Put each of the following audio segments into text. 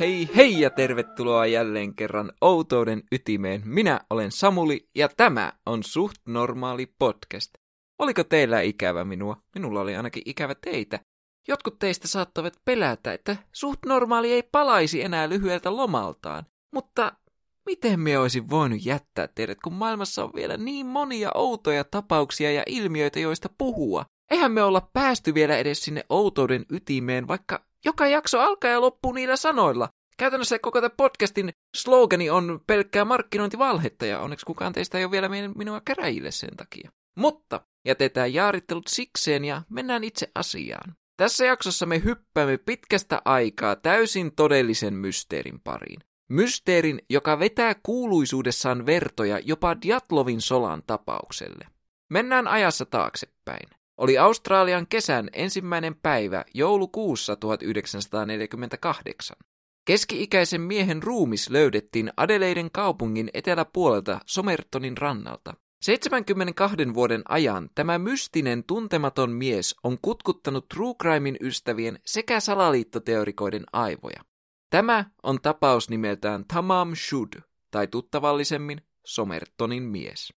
hei hei ja tervetuloa jälleen kerran Outouden ytimeen. Minä olen Samuli ja tämä on Suht Normaali Podcast. Oliko teillä ikävä minua? Minulla oli ainakin ikävä teitä. Jotkut teistä saattavat pelätä, että Suht Normaali ei palaisi enää lyhyeltä lomaltaan. Mutta miten me olisin voinut jättää teidät, kun maailmassa on vielä niin monia outoja tapauksia ja ilmiöitä, joista puhua? Eihän me olla päästy vielä edes sinne outouden ytimeen, vaikka joka jakso alkaa ja loppuu niillä sanoilla. Käytännössä koko tämän podcastin slogani on pelkkää markkinointivalhetta ja onneksi kukaan teistä ei ole vielä minua käräjille sen takia. Mutta jätetään jaarittelut sikseen ja mennään itse asiaan. Tässä jaksossa me hyppäämme pitkästä aikaa täysin todellisen mysteerin pariin. Mysteerin, joka vetää kuuluisuudessaan vertoja jopa Diatlovin solan tapaukselle. Mennään ajassa taaksepäin. Oli Australian kesän ensimmäinen päivä joulukuussa 1948. Keski-ikäisen miehen ruumis löydettiin Adeleiden kaupungin eteläpuolelta Somertonin rannalta. 72 vuoden ajan tämä mystinen tuntematon mies on kutkuttanut True Crimein ystävien sekä salaliittoteorikoiden aivoja. Tämä on tapaus nimeltään Tamam Shud, tai tuttavallisemmin Somertonin mies.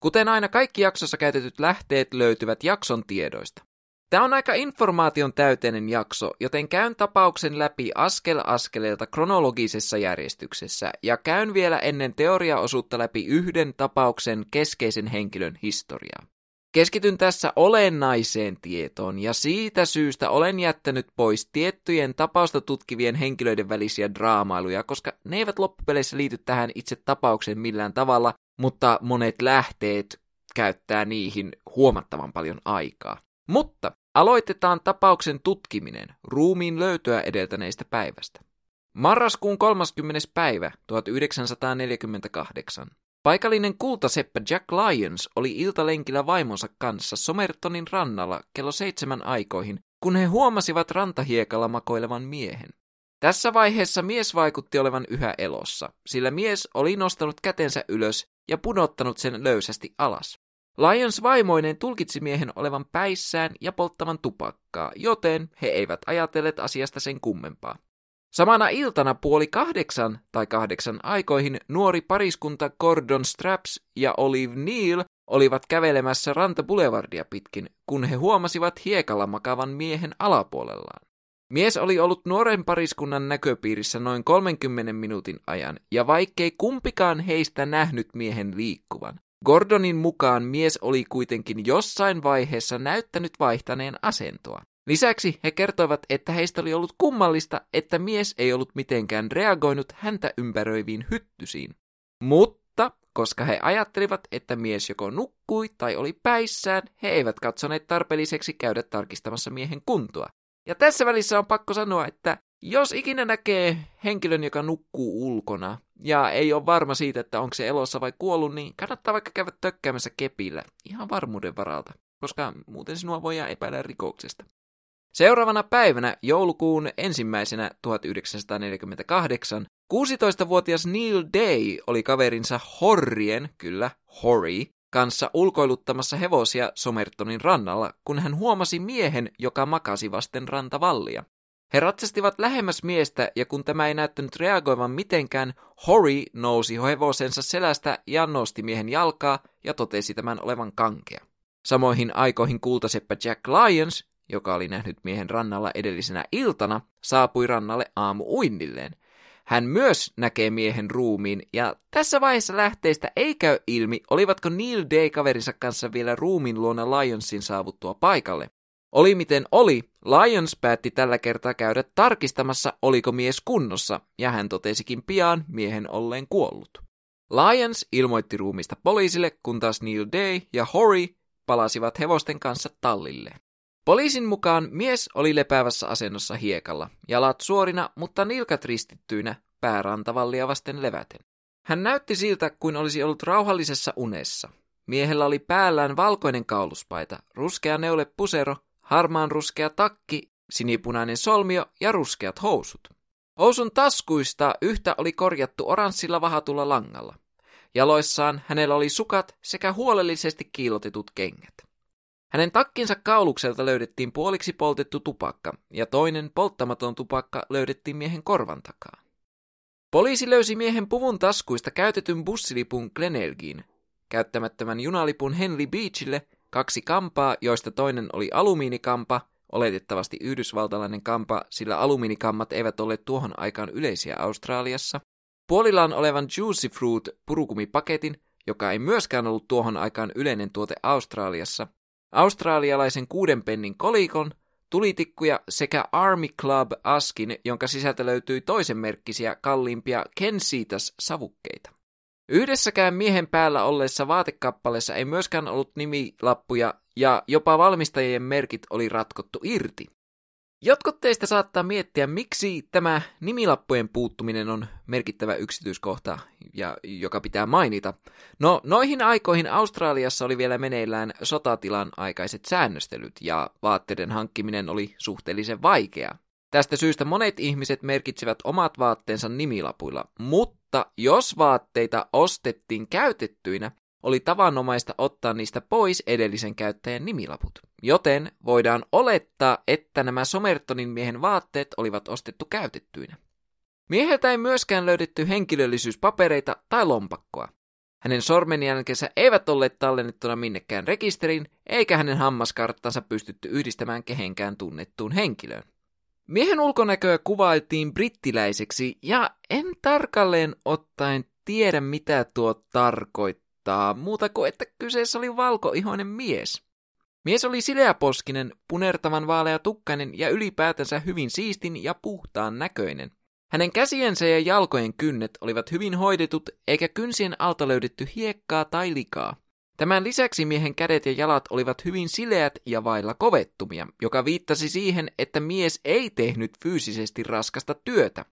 Kuten aina kaikki jaksossa käytetyt lähteet löytyvät jakson tiedoista. Tämä on aika informaation täyteinen jakso, joten käyn tapauksen läpi askel askeleelta kronologisessa järjestyksessä ja käyn vielä ennen teoriaosuutta läpi yhden tapauksen keskeisen henkilön historiaa. Keskityn tässä olennaiseen tietoon ja siitä syystä olen jättänyt pois tiettyjen tapausta tutkivien henkilöiden välisiä draamailuja, koska ne eivät loppupeleissä liity tähän itse tapaukseen millään tavalla, mutta monet lähteet käyttää niihin huomattavan paljon aikaa. Mutta aloitetaan tapauksen tutkiminen ruumiin löytöä edeltäneistä päivästä. Marraskuun 30. päivä 1948. Paikallinen kultaseppä Jack Lyons oli iltalenkillä vaimonsa kanssa Somertonin rannalla kello seitsemän aikoihin, kun he huomasivat rantahiekalla makoilevan miehen. Tässä vaiheessa mies vaikutti olevan yhä elossa, sillä mies oli nostanut kätensä ylös ja pudottanut sen löysästi alas. Lions vaimoinen tulkitsi miehen olevan päissään ja polttavan tupakkaa, joten he eivät ajatelleet asiasta sen kummempaa. Samana iltana puoli kahdeksan tai kahdeksan aikoihin nuori pariskunta Gordon Straps ja Olive Neal olivat kävelemässä rantaboulevardia pitkin, kun he huomasivat hiekalla makavan miehen alapuolellaan. Mies oli ollut nuoren pariskunnan näköpiirissä noin 30 minuutin ajan, ja vaikkei kumpikaan heistä nähnyt miehen liikkuvan. Gordonin mukaan mies oli kuitenkin jossain vaiheessa näyttänyt vaihtaneen asentoa. Lisäksi he kertoivat, että heistä oli ollut kummallista, että mies ei ollut mitenkään reagoinut häntä ympäröiviin hyttysiin. Mutta koska he ajattelivat, että mies joko nukkui tai oli päissään, he eivät katsoneet tarpeelliseksi käydä tarkistamassa miehen kuntoa. Ja tässä välissä on pakko sanoa, että jos ikinä näkee henkilön, joka nukkuu ulkona ja ei ole varma siitä, että onko se elossa vai kuollut, niin kannattaa vaikka käydä tökkäämässä kepillä ihan varmuuden varalta, koska muuten sinua voidaan epäillä rikoksesta. Seuraavana päivänä joulukuun ensimmäisenä 1948 16-vuotias Neil Day oli kaverinsa Horrien, kyllä, Horry, kanssa ulkoiluttamassa hevosia Somertonin rannalla, kun hän huomasi miehen, joka makasi vasten rantavallia. He ratsastivat lähemmäs miestä, ja kun tämä ei näyttänyt reagoivan mitenkään, Hori nousi hevosensa selästä ja nosti miehen jalkaa ja totesi tämän olevan kankea. Samoihin aikoihin kultaseppä Jack Lyons, joka oli nähnyt miehen rannalla edellisenä iltana, saapui rannalle aamu uinnilleen – hän myös näkee miehen ruumiin, ja tässä vaiheessa lähteistä ei käy ilmi, olivatko Neil Day kaverinsa kanssa vielä ruumiin luona Lionsin saavuttua paikalle. Oli miten oli, Lions päätti tällä kertaa käydä tarkistamassa, oliko mies kunnossa, ja hän totesikin pian miehen olleen kuollut. Lions ilmoitti ruumista poliisille, kun taas Neil Day ja Horry palasivat hevosten kanssa tallille. Poliisin mukaan mies oli lepäävässä asennossa hiekalla, jalat suorina, mutta nilkat ristittyinä, päärantavallia vasten leväten. Hän näytti siltä, kuin olisi ollut rauhallisessa unessa. Miehellä oli päällään valkoinen kauluspaita, ruskea neule pusero, harmaan ruskea takki, sinipunainen solmio ja ruskeat housut. Housun taskuista yhtä oli korjattu oranssilla vahatulla langalla. Jaloissaan hänellä oli sukat sekä huolellisesti kiilotetut kengät. Hänen takkinsa kaulukselta löydettiin puoliksi poltettu tupakka, ja toinen polttamaton tupakka löydettiin miehen korvan takaa. Poliisi löysi miehen puvun taskuista käytetyn bussilipun Glenelgiin, käyttämättömän junalipun Henley Beachille, kaksi kampaa, joista toinen oli alumiinikampa, oletettavasti yhdysvaltalainen kampa, sillä alumiinikammat eivät ole tuohon aikaan yleisiä Australiassa, puolillaan olevan Juicy Fruit purukumipaketin, joka ei myöskään ollut tuohon aikaan yleinen tuote Australiassa, australialaisen kuuden pennin kolikon, tulitikkuja sekä Army Club askin, jonka sisältä löytyi toisen merkkisiä kalliimpia Kensitas savukkeita. Yhdessäkään miehen päällä olleessa vaatekappaleessa ei myöskään ollut nimilappuja ja jopa valmistajien merkit oli ratkottu irti. Jotkut teistä saattaa miettiä, miksi tämä nimilappujen puuttuminen on merkittävä yksityiskohta, ja joka pitää mainita. No, noihin aikoihin Australiassa oli vielä meneillään sotatilan aikaiset säännöstelyt, ja vaatteiden hankkiminen oli suhteellisen vaikeaa. Tästä syystä monet ihmiset merkitsivät omat vaatteensa nimilapuilla, mutta jos vaatteita ostettiin käytettyinä, oli tavanomaista ottaa niistä pois edellisen käyttäjän nimilaput. Joten voidaan olettaa, että nämä Somertonin miehen vaatteet olivat ostettu käytettyinä. Mieheltä ei myöskään löydetty henkilöllisyyspapereita tai lompakkoa. Hänen sormenjälkensä eivät olleet tallennettuna minnekään rekisteriin, eikä hänen hammaskarttansa pystytty yhdistämään kehenkään tunnettuun henkilöön. Miehen ulkonäköä kuvailtiin brittiläiseksi, ja en tarkalleen ottaen tiedä mitä tuo tarkoittaa, muuta kuin että kyseessä oli valkoihoinen mies. Mies oli sileäposkinen, punertavan vaalea tukkainen ja ylipäätänsä hyvin siistin ja puhtaan näköinen. Hänen käsiensä ja jalkojen kynnet olivat hyvin hoidetut, eikä kynsien alta löydetty hiekkaa tai likaa. Tämän lisäksi miehen kädet ja jalat olivat hyvin sileät ja vailla kovettumia, joka viittasi siihen, että mies ei tehnyt fyysisesti raskasta työtä.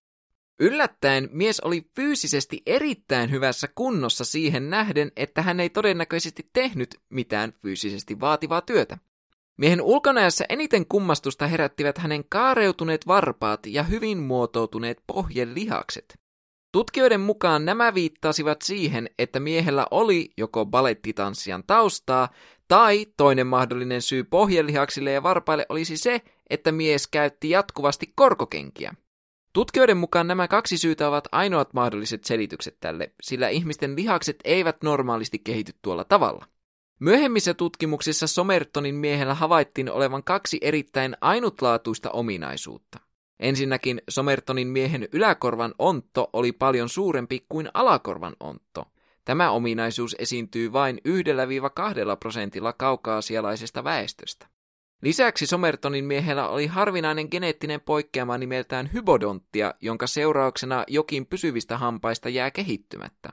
Yllättäen mies oli fyysisesti erittäin hyvässä kunnossa siihen nähden, että hän ei todennäköisesti tehnyt mitään fyysisesti vaativaa työtä. Miehen ulkonäössä eniten kummastusta herättivät hänen kaareutuneet varpaat ja hyvin muotoutuneet pohjen lihakset. Tutkijoiden mukaan nämä viittasivat siihen, että miehellä oli joko balettitanssijan taustaa, tai toinen mahdollinen syy pohjelihaksille ja varpaille olisi se, että mies käytti jatkuvasti korkokenkiä. Tutkijoiden mukaan nämä kaksi syytä ovat ainoat mahdolliset selitykset tälle, sillä ihmisten lihakset eivät normaalisti kehity tuolla tavalla. Myöhemmissä tutkimuksissa Somertonin miehellä havaittiin olevan kaksi erittäin ainutlaatuista ominaisuutta. Ensinnäkin Somertonin miehen yläkorvan ontto oli paljon suurempi kuin alakorvan ontto. Tämä ominaisuus esiintyy vain 1-2 prosentilla kaukaasialaisesta väestöstä. Lisäksi Somertonin miehellä oli harvinainen geneettinen poikkeama nimeltään hybodonttia, jonka seurauksena jokin pysyvistä hampaista jää kehittymättä.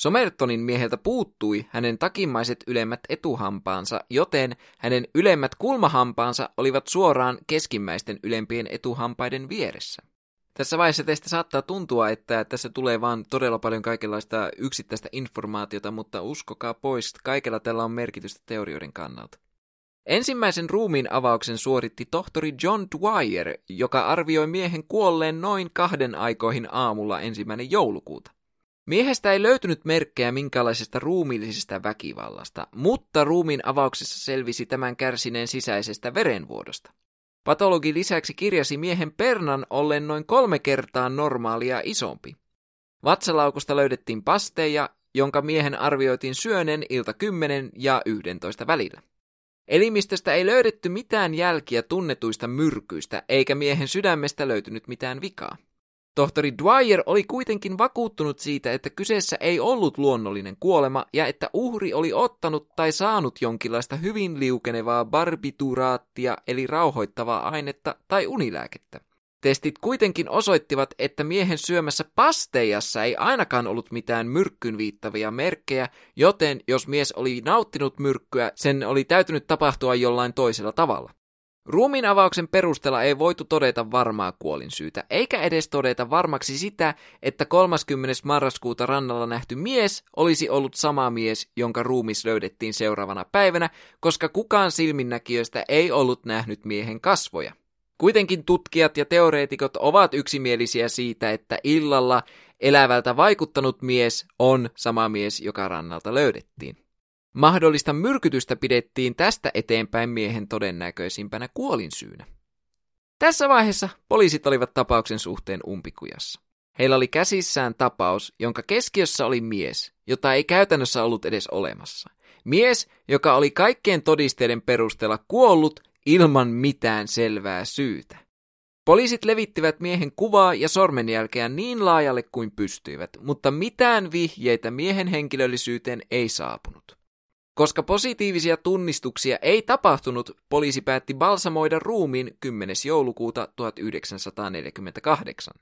Somertonin mieheltä puuttui hänen takimmaiset ylemmät etuhampaansa, joten hänen ylemmät kulmahampaansa olivat suoraan keskimmäisten ylempien etuhampaiden vieressä. Tässä vaiheessa teistä saattaa tuntua, että tässä tulee vaan todella paljon kaikenlaista yksittäistä informaatiota, mutta uskokaa pois, kaikella tällä on merkitystä teorioiden kannalta. Ensimmäisen ruumiin avauksen suoritti tohtori John Dwyer, joka arvioi miehen kuolleen noin kahden aikoihin aamulla ensimmäinen joulukuuta. Miehestä ei löytynyt merkkejä minkälaisesta ruumiillisesta väkivallasta, mutta ruumiin avauksessa selvisi tämän kärsineen sisäisestä verenvuodosta. Patologi lisäksi kirjasi miehen pernan ollen noin kolme kertaa normaalia isompi. Vatsalaukusta löydettiin pasteja, jonka miehen arvioitiin syönen ilta 10 ja 11 välillä. Elimistöstä ei löydetty mitään jälkiä tunnetuista myrkyistä, eikä miehen sydämestä löytynyt mitään vikaa. Tohtori Dwyer oli kuitenkin vakuuttunut siitä, että kyseessä ei ollut luonnollinen kuolema ja että uhri oli ottanut tai saanut jonkinlaista hyvin liukenevaa barbituraattia eli rauhoittavaa ainetta tai unilääkettä. Testit kuitenkin osoittivat, että miehen syömässä pasteijassa ei ainakaan ollut mitään myrkkyyn viittavia merkkejä, joten jos mies oli nauttinut myrkkyä, sen oli täytynyt tapahtua jollain toisella tavalla. Ruumiin avauksen perusteella ei voitu todeta varmaa kuolinsyytä, eikä edes todeta varmaksi sitä, että 30. marraskuuta rannalla nähty mies olisi ollut sama mies, jonka ruumis löydettiin seuraavana päivänä, koska kukaan silminnäkijöistä ei ollut nähnyt miehen kasvoja. Kuitenkin tutkijat ja teoreetikot ovat yksimielisiä siitä, että illalla elävältä vaikuttanut mies on sama mies, joka rannalta löydettiin. Mahdollista myrkytystä pidettiin tästä eteenpäin miehen todennäköisimpänä kuolinsyynä. Tässä vaiheessa poliisit olivat tapauksen suhteen umpikujassa. Heillä oli käsissään tapaus, jonka keskiössä oli mies, jota ei käytännössä ollut edes olemassa. Mies, joka oli kaikkien todisteiden perusteella kuollut ilman mitään selvää syytä. Poliisit levittivät miehen kuvaa ja sormenjälkeä niin laajalle kuin pystyivät, mutta mitään vihjeitä miehen henkilöllisyyteen ei saapunut. Koska positiivisia tunnistuksia ei tapahtunut, poliisi päätti balsamoida ruumiin 10. joulukuuta 1948.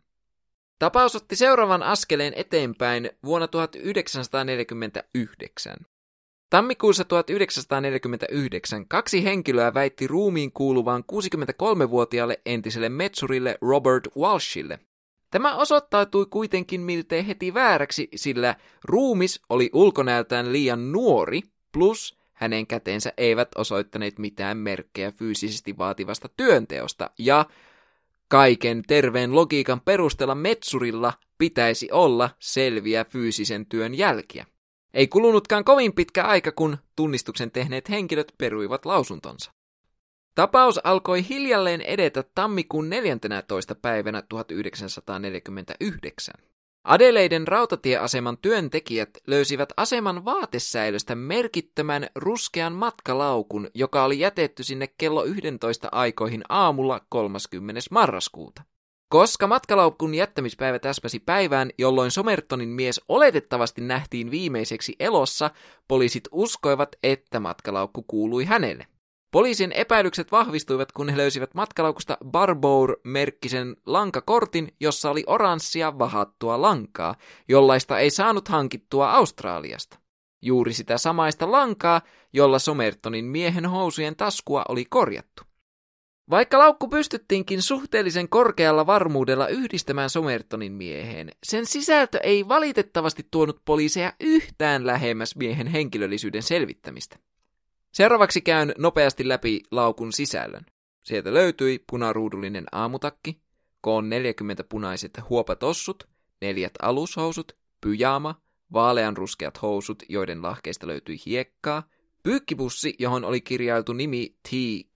Tapaus otti seuraavan askeleen eteenpäin vuonna 1949. Tammikuussa 1949 kaksi henkilöä väitti ruumiin kuuluvan 63-vuotiaalle entiselle metsurille Robert Walshille. Tämä osoittautui kuitenkin miltei heti vääräksi, sillä ruumis oli ulkonäöltään liian nuori, plus hänen käteensä eivät osoittaneet mitään merkkejä fyysisesti vaativasta työnteosta, ja kaiken terveen logiikan perusteella metsurilla pitäisi olla selviä fyysisen työn jälkiä. Ei kulunutkaan kovin pitkä aika, kun tunnistuksen tehneet henkilöt peruivat lausuntonsa. Tapaus alkoi hiljalleen edetä tammikuun 14. päivänä 1949. Adeleiden rautatieaseman työntekijät löysivät aseman vaatesäilöstä merkittömän ruskean matkalaukun, joka oli jätetty sinne kello 11 aikoihin aamulla 30. marraskuuta. Koska matkalaukun jättämispäivä täsmäsi päivään, jolloin Somertonin mies oletettavasti nähtiin viimeiseksi elossa, poliisit uskoivat, että matkalaukku kuului hänelle. Poliisin epäilykset vahvistuivat, kun he löysivät matkalaukusta Barbour-merkkisen lankakortin, jossa oli oranssia vahattua lankaa, jollaista ei saanut hankittua Australiasta. Juuri sitä samaista lankaa, jolla Somertonin miehen housujen taskua oli korjattu. Vaikka laukku pystyttiinkin suhteellisen korkealla varmuudella yhdistämään Somertonin mieheen, sen sisältö ei valitettavasti tuonut poliiseja yhtään lähemmäs miehen henkilöllisyyden selvittämistä. Seuraavaksi käyn nopeasti läpi laukun sisällön. Sieltä löytyi punaruudullinen aamutakki, koon 40 punaiset huopatossut, neljät alushousut, pyjama, vaaleanruskeat housut, joiden lahkeista löytyi hiekkaa, Pyykkipussi, johon oli kirjailtu nimi T.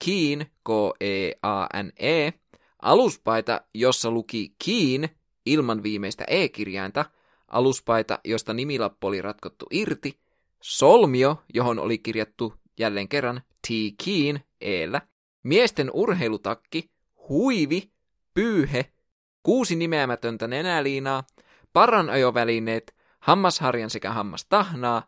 Keen, K-E-A-N-E, aluspaita, jossa luki Keen ilman viimeistä E-kirjainta, aluspaita, josta nimilappu oli ratkottu irti, solmio, johon oli kirjattu jälleen kerran T. Keen eellä, miesten urheilutakki, huivi, pyyhe, kuusi nimeämätöntä nenäliinaa, paranajovälineet, hammasharjan sekä hammastahnaa,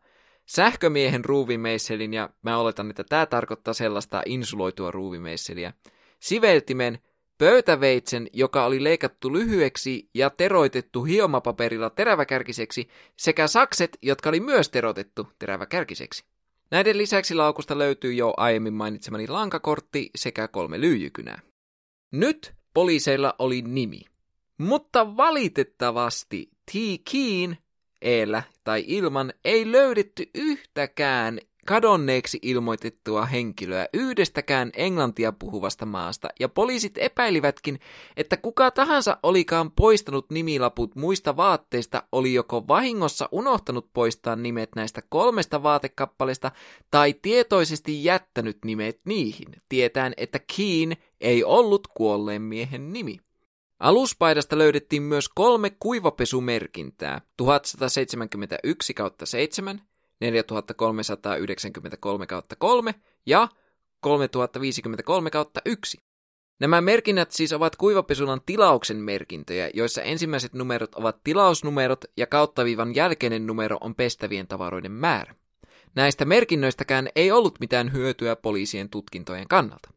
sähkömiehen ruuvimeisselin, ja mä oletan, että tämä tarkoittaa sellaista insuloitua ruuvimeisseliä, siveltimen, pöytäveitsen, joka oli leikattu lyhyeksi ja teroitettu hiomapaperilla teräväkärkiseksi, sekä sakset, jotka oli myös terotettu teräväkärkiseksi. Näiden lisäksi laukusta löytyy jo aiemmin mainitsemani lankakortti sekä kolme lyijykynää. Nyt poliiseilla oli nimi. Mutta valitettavasti T. Keen eellä tai ilman ei löydetty yhtäkään kadonneeksi ilmoitettua henkilöä yhdestäkään englantia puhuvasta maasta, ja poliisit epäilivätkin, että kuka tahansa olikaan poistanut nimilaput muista vaatteista, oli joko vahingossa unohtanut poistaa nimet näistä kolmesta vaatekappaleesta, tai tietoisesti jättänyt nimet niihin, tietäen, että Keen ei ollut kuolleen miehen nimi. Aluspaidasta löydettiin myös kolme kuivapesumerkintää, 1171 7, 4393 3 ja 3053 1. Nämä merkinnät siis ovat kuivapesulan tilauksen merkintöjä, joissa ensimmäiset numerot ovat tilausnumerot ja kauttaviivan jälkeinen numero on pestävien tavaroiden määrä. Näistä merkinnöistäkään ei ollut mitään hyötyä poliisien tutkintojen kannalta.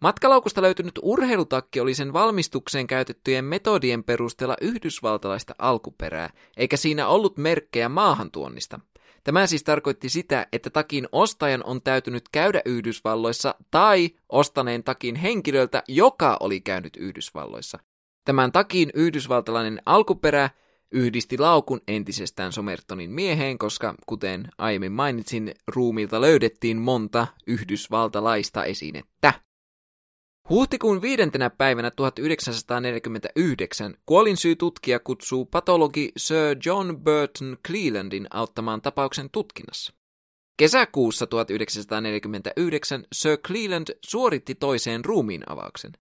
Matkalaukusta löytynyt urheilutakki oli sen valmistukseen käytettyjen metodien perusteella yhdysvaltalaista alkuperää, eikä siinä ollut merkkejä maahantuonnista. Tämä siis tarkoitti sitä, että takin ostajan on täytynyt käydä Yhdysvalloissa tai ostaneen takin henkilöltä, joka oli käynyt Yhdysvalloissa. Tämän takin yhdysvaltalainen alkuperä yhdisti laukun entisestään Somertonin mieheen, koska kuten aiemmin mainitsin, ruumilta löydettiin monta yhdysvaltalaista esinettä. Huhtikuun viidentenä päivänä 1949 kuolinsyytutkija kutsuu patologi Sir John Burton Clelandin auttamaan tapauksen tutkinnassa. Kesäkuussa 1949 Sir Cleland suoritti toiseen ruumiin avauksen.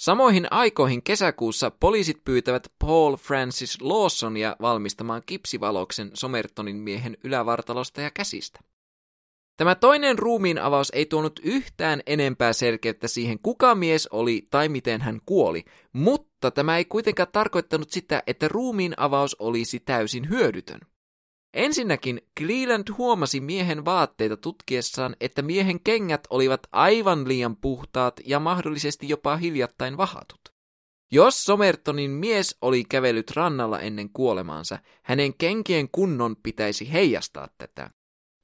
Samoihin aikoihin kesäkuussa poliisit pyytävät Paul Francis Lawsonia valmistamaan kipsivaloksen Somertonin miehen ylävartalosta ja käsistä. Tämä toinen ruumiin avaus ei tuonut yhtään enempää selkeyttä siihen, kuka mies oli tai miten hän kuoli, mutta tämä ei kuitenkaan tarkoittanut sitä, että ruumiin avaus olisi täysin hyödytön. Ensinnäkin Cleland huomasi miehen vaatteita tutkiessaan, että miehen kengät olivat aivan liian puhtaat ja mahdollisesti jopa hiljattain vahatut. Jos Somertonin mies oli kävellyt rannalla ennen kuolemaansa, hänen kenkien kunnon pitäisi heijastaa tätä.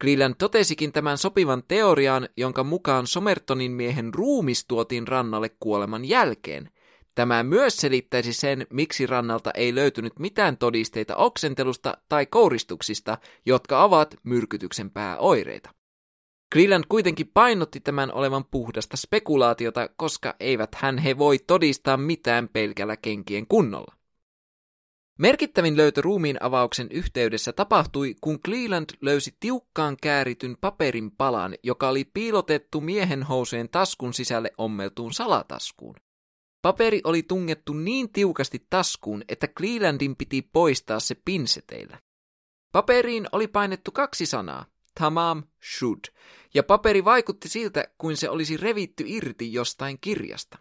Cleland totesikin tämän sopivan teoriaan, jonka mukaan Somertonin miehen ruumis tuotiin rannalle kuoleman jälkeen. Tämä myös selittäisi sen, miksi rannalta ei löytynyt mitään todisteita oksentelusta tai kouristuksista, jotka ovat myrkytyksen pääoireita. Cleland kuitenkin painotti tämän olevan puhdasta spekulaatiota, koska eivät hän he voi todistaa mitään pelkällä kenkien kunnolla. Merkittävin löytö ruumiin avauksen yhteydessä tapahtui, kun Cleland löysi tiukkaan käärityn paperin palan, joka oli piilotettu miehen housujen taskun sisälle ommeltuun salataskuun. Paperi oli tungettu niin tiukasti taskuun, että Clelandin piti poistaa se pinseteillä. Paperiin oli painettu kaksi sanaa, tamam should, ja paperi vaikutti siltä, kuin se olisi revitty irti jostain kirjasta.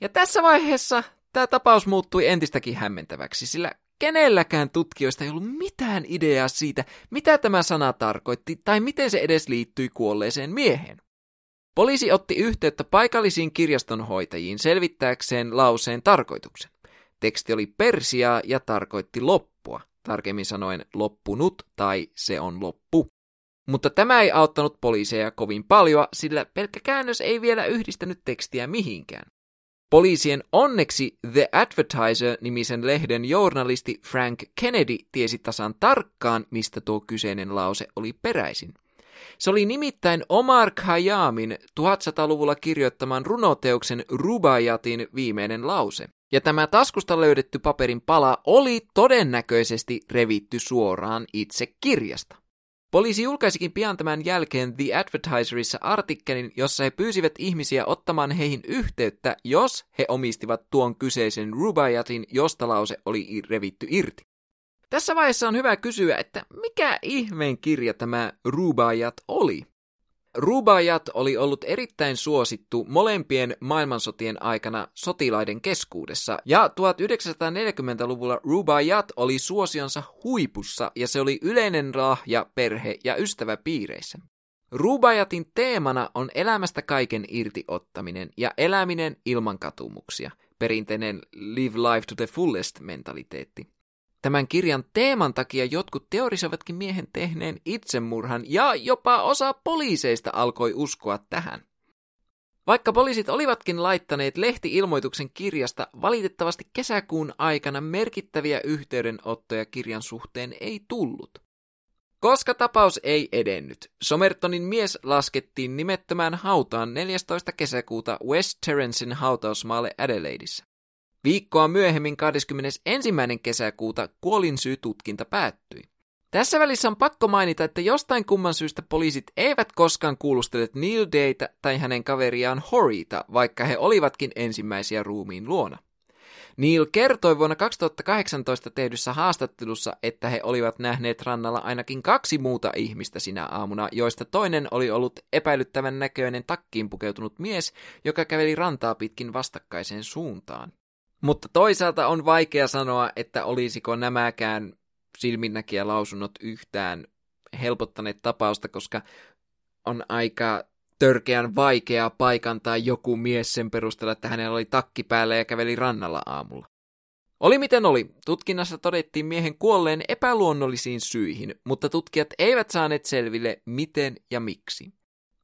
Ja tässä vaiheessa Tämä tapaus muuttui entistäkin hämmentäväksi, sillä kenelläkään tutkijoista ei ollut mitään ideaa siitä, mitä tämä sana tarkoitti tai miten se edes liittyi kuolleeseen mieheen. Poliisi otti yhteyttä paikallisiin kirjastonhoitajiin selvittääkseen lauseen tarkoituksen. Teksti oli persiaa ja tarkoitti loppua, tarkemmin sanoen loppunut tai se on loppu. Mutta tämä ei auttanut poliiseja kovin paljon, sillä pelkkä käännös ei vielä yhdistänyt tekstiä mihinkään. Poliisien onneksi The Advertiser-nimisen lehden journalisti Frank Kennedy tiesi tasan tarkkaan, mistä tuo kyseinen lause oli peräisin. Se oli nimittäin Omar Khayamin 1100-luvulla kirjoittaman runoteoksen Rubayatin viimeinen lause. Ja tämä taskusta löydetty paperin pala oli todennäköisesti revitty suoraan itse kirjasta. Poliisi julkaisikin pian tämän jälkeen The Advertiserissa artikkelin, jossa he pyysivät ihmisiä ottamaan heihin yhteyttä, jos he omistivat tuon kyseisen Rubayatin, josta lause oli revitty irti. Tässä vaiheessa on hyvä kysyä, että mikä ihmeen kirja tämä Rubayat oli? Rubaiyat oli ollut erittäin suosittu molempien maailmansotien aikana sotilaiden keskuudessa, ja 1940-luvulla Rubaiyat oli suosionsa huipussa ja se oli yleinen lahja perhe- ja ystäväpiireissä. Rubayatin teemana on elämästä kaiken irtiottaminen ja eläminen ilman katumuksia, perinteinen live life to the fullest mentaliteetti. Tämän kirjan teeman takia jotkut teorisoivatkin miehen tehneen itsemurhan ja jopa osa poliiseista alkoi uskoa tähän. Vaikka poliisit olivatkin laittaneet lehti-ilmoituksen kirjasta, valitettavasti kesäkuun aikana merkittäviä yhteydenottoja kirjan suhteen ei tullut. Koska tapaus ei edennyt, Somertonin mies laskettiin nimettömään hautaan 14. kesäkuuta West Terrencein hautausmaalle Adelaideissa. Viikkoa myöhemmin 21. kesäkuuta kuolinsyytutkinta päättyi. Tässä välissä on pakko mainita, että jostain kumman syystä poliisit eivät koskaan kuulustelleet Neil Dayta tai hänen kaveriaan Horita, vaikka he olivatkin ensimmäisiä ruumiin luona. Neil kertoi vuonna 2018 tehdyssä haastattelussa, että he olivat nähneet rannalla ainakin kaksi muuta ihmistä sinä aamuna, joista toinen oli ollut epäilyttävän näköinen takkiin pukeutunut mies, joka käveli rantaa pitkin vastakkaiseen suuntaan. Mutta toisaalta on vaikea sanoa, että olisiko nämäkään silminnäkiä lausunnot yhtään helpottaneet tapausta, koska on aika törkeän vaikeaa paikantaa joku mies sen perusteella, että hänellä oli takki päällä ja käveli rannalla aamulla. Oli miten oli, tutkinnassa todettiin miehen kuolleen epäluonnollisiin syihin, mutta tutkijat eivät saaneet selville miten ja miksi.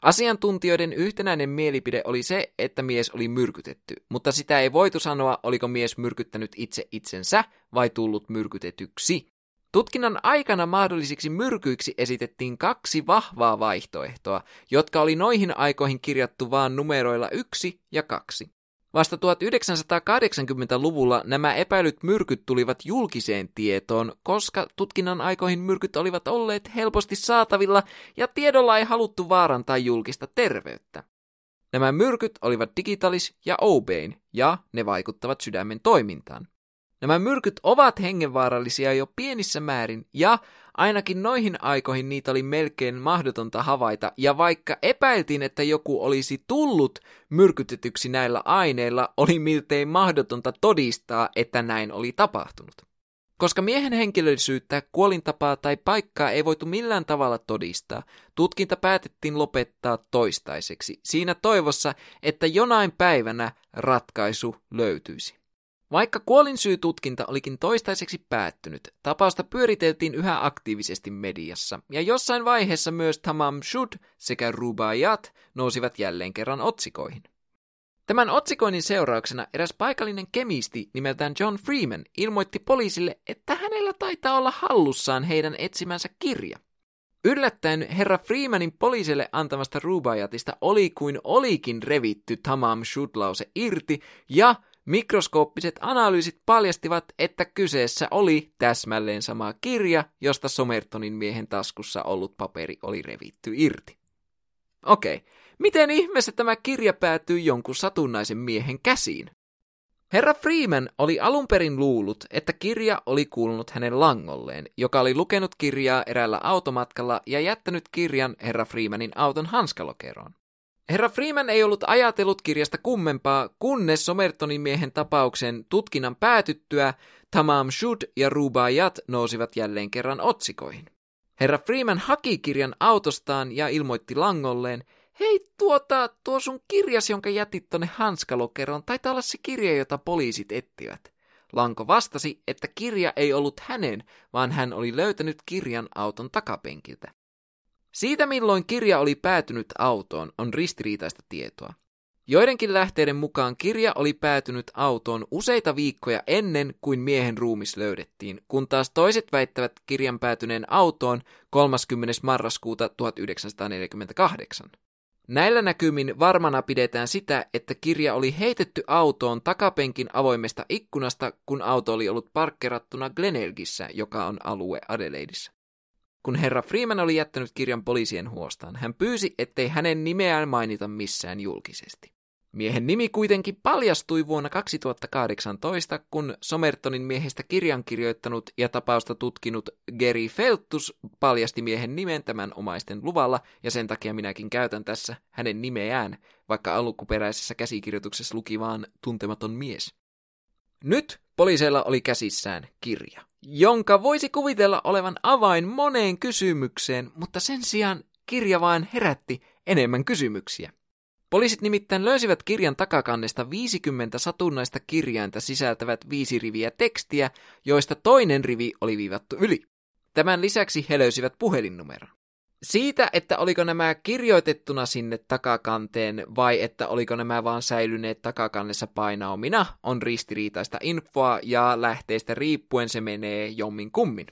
Asiantuntijoiden yhtenäinen mielipide oli se, että mies oli myrkytetty, mutta sitä ei voitu sanoa, oliko mies myrkyttänyt itse itsensä vai tullut myrkytetyksi. Tutkinnan aikana mahdollisiksi myrkyiksi esitettiin kaksi vahvaa vaihtoehtoa, jotka oli noihin aikoihin kirjattu vain numeroilla yksi ja kaksi. Vasta 1980-luvulla nämä epäilyt myrkyt tulivat julkiseen tietoon, koska tutkinnan aikoihin myrkyt olivat olleet helposti saatavilla ja tiedolla ei haluttu vaarantaa julkista terveyttä. Nämä myrkyt olivat digitalis ja obein, ja ne vaikuttavat sydämen toimintaan. Nämä myrkyt ovat hengenvaarallisia jo pienissä määrin, ja ainakin noihin aikoihin niitä oli melkein mahdotonta havaita, ja vaikka epäiltiin, että joku olisi tullut myrkytetyksi näillä aineilla, oli miltei mahdotonta todistaa, että näin oli tapahtunut. Koska miehen henkilöllisyyttä, kuolintapaa tai paikkaa ei voitu millään tavalla todistaa, tutkinta päätettiin lopettaa toistaiseksi, siinä toivossa, että jonain päivänä ratkaisu löytyisi. Vaikka kuolinsyytutkinta olikin toistaiseksi päättynyt, tapausta pyöriteltiin yhä aktiivisesti mediassa, ja jossain vaiheessa myös Tamam Shud sekä Rubaiyat nousivat jälleen kerran otsikoihin. Tämän otsikoinnin seurauksena eräs paikallinen kemisti nimeltään John Freeman ilmoitti poliisille, että hänellä taitaa olla hallussaan heidän etsimänsä kirja. Yllättäen herra Freemanin poliisille antamasta Rubaiyatista oli kuin olikin revitty Tamam Shud-lause irti, ja Mikroskooppiset analyysit paljastivat, että kyseessä oli täsmälleen sama kirja, josta Somertonin miehen taskussa ollut paperi oli revitty irti. Okei, miten ihmeessä tämä kirja päätyy jonkun satunnaisen miehen käsiin? Herra Freeman oli alun perin luullut, että kirja oli kuulunut hänen langolleen, joka oli lukenut kirjaa eräällä automatkalla ja jättänyt kirjan herra Freemanin auton hanskalokeroon. Herra Freeman ei ollut ajatellut kirjasta kummempaa, kunnes Somertonin miehen tapauksen tutkinnan päätyttyä Tamam Shud ja Rubaiyat nousivat jälleen kerran otsikoihin. Herra Freeman haki kirjan autostaan ja ilmoitti langolleen, hei tuota, tuo sun kirjas, jonka jätit tonne hanskalokeroon, taitaa olla se kirja, jota poliisit ettivät. Lanko vastasi, että kirja ei ollut hänen, vaan hän oli löytänyt kirjan auton takapenkiltä. Siitä milloin kirja oli päätynyt autoon on ristiriitaista tietoa. Joidenkin lähteiden mukaan kirja oli päätynyt autoon useita viikkoja ennen kuin miehen ruumis löydettiin, kun taas toiset väittävät kirjan päätyneen autoon 30. marraskuuta 1948. Näillä näkymin varmana pidetään sitä, että kirja oli heitetty autoon takapenkin avoimesta ikkunasta, kun auto oli ollut parkkerattuna Glenelgissä, joka on alue Adelaideissa. Kun herra Freeman oli jättänyt kirjan poliisien huostaan, hän pyysi, ettei hänen nimeään mainita missään julkisesti. Miehen nimi kuitenkin paljastui vuonna 2018, kun Somertonin miehestä kirjan kirjoittanut ja tapausta tutkinut Gary Feltus paljasti miehen nimen tämän omaisten luvalla, ja sen takia minäkin käytän tässä hänen nimeään, vaikka alkuperäisessä käsikirjoituksessa luki vaan tuntematon mies. Nyt poliiseilla oli käsissään kirja jonka voisi kuvitella olevan avain moneen kysymykseen, mutta sen sijaan kirja vain herätti enemmän kysymyksiä. Poliisit nimittäin löysivät kirjan takakannesta 50 satunnaista kirjainta sisältävät viisi riviä tekstiä, joista toinen rivi oli viivattu yli. Tämän lisäksi he löysivät puhelinnumeron. Siitä, että oliko nämä kirjoitettuna sinne takakanteen vai että oliko nämä vaan säilyneet takakannessa painaumina, on ristiriitaista infoa ja lähteestä riippuen se menee jommin kummin.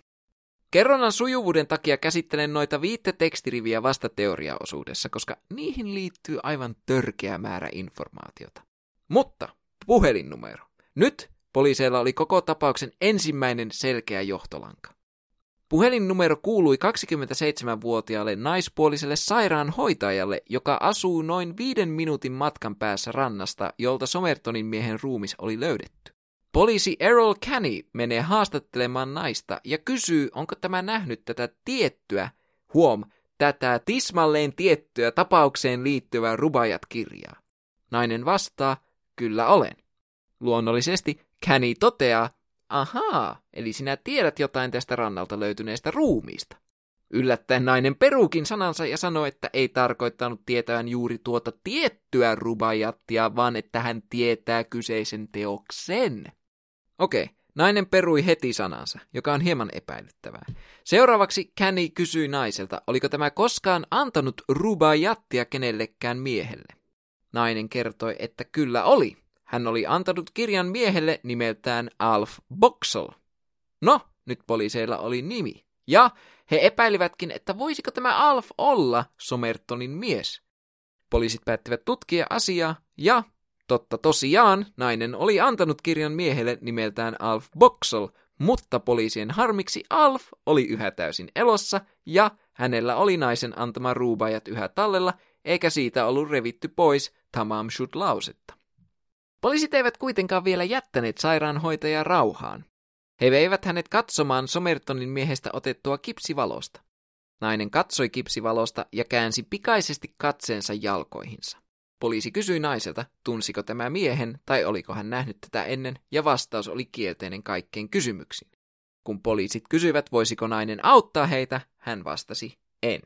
Kerronnan sujuvuuden takia käsittelen noita viittä tekstiriviä vasta teoriaosuudessa, koska niihin liittyy aivan törkeä määrä informaatiota. Mutta puhelinnumero. Nyt poliiseilla oli koko tapauksen ensimmäinen selkeä johtolanka. Puhelinnumero kuului 27-vuotiaalle naispuoliselle sairaanhoitajalle, joka asuu noin viiden minuutin matkan päässä rannasta, jolta Somertonin miehen ruumis oli löydetty. Poliisi Errol Canny menee haastattelemaan naista ja kysyy, onko tämä nähnyt tätä tiettyä, huom, tätä tismalleen tiettyä tapaukseen liittyvää Rubajat-kirjaa. Nainen vastaa, kyllä olen. Luonnollisesti Canny toteaa, Ahaa, eli sinä tiedät jotain tästä rannalta löytyneestä ruumiista. Yllättäen nainen peruukin sanansa ja sanoi, että ei tarkoittanut tietävän juuri tuota tiettyä rubajattia, vaan että hän tietää kyseisen teoksen. Okei, nainen perui heti sanansa, joka on hieman epäilyttävää. Seuraavaksi Kenny kysyi naiselta, oliko tämä koskaan antanut rubajattia kenellekään miehelle. Nainen kertoi, että kyllä oli, hän oli antanut kirjan miehelle nimeltään Alf Boxel. No, nyt poliiseilla oli nimi. Ja he epäilivätkin, että voisiko tämä Alf olla Somertonin mies. Poliisit päättivät tutkia asiaa ja Totta tosiaan, nainen oli antanut kirjan miehelle nimeltään Alf Boxel, mutta poliisien harmiksi Alf oli yhä täysin elossa ja hänellä oli naisen antama ruubajat yhä tallella, eikä siitä ollut revitty pois tamam shud lausetta. Poliisit eivät kuitenkaan vielä jättäneet sairaanhoitajaa rauhaan. He veivät hänet katsomaan Somertonin miehestä otettua kipsivalosta. Nainen katsoi kipsivalosta ja käänsi pikaisesti katseensa jalkoihinsa. Poliisi kysyi naiselta, tunsiko tämä miehen tai oliko hän nähnyt tätä ennen, ja vastaus oli kielteinen kaikkeen kysymyksiin. Kun poliisit kysyivät, voisiko nainen auttaa heitä, hän vastasi, en.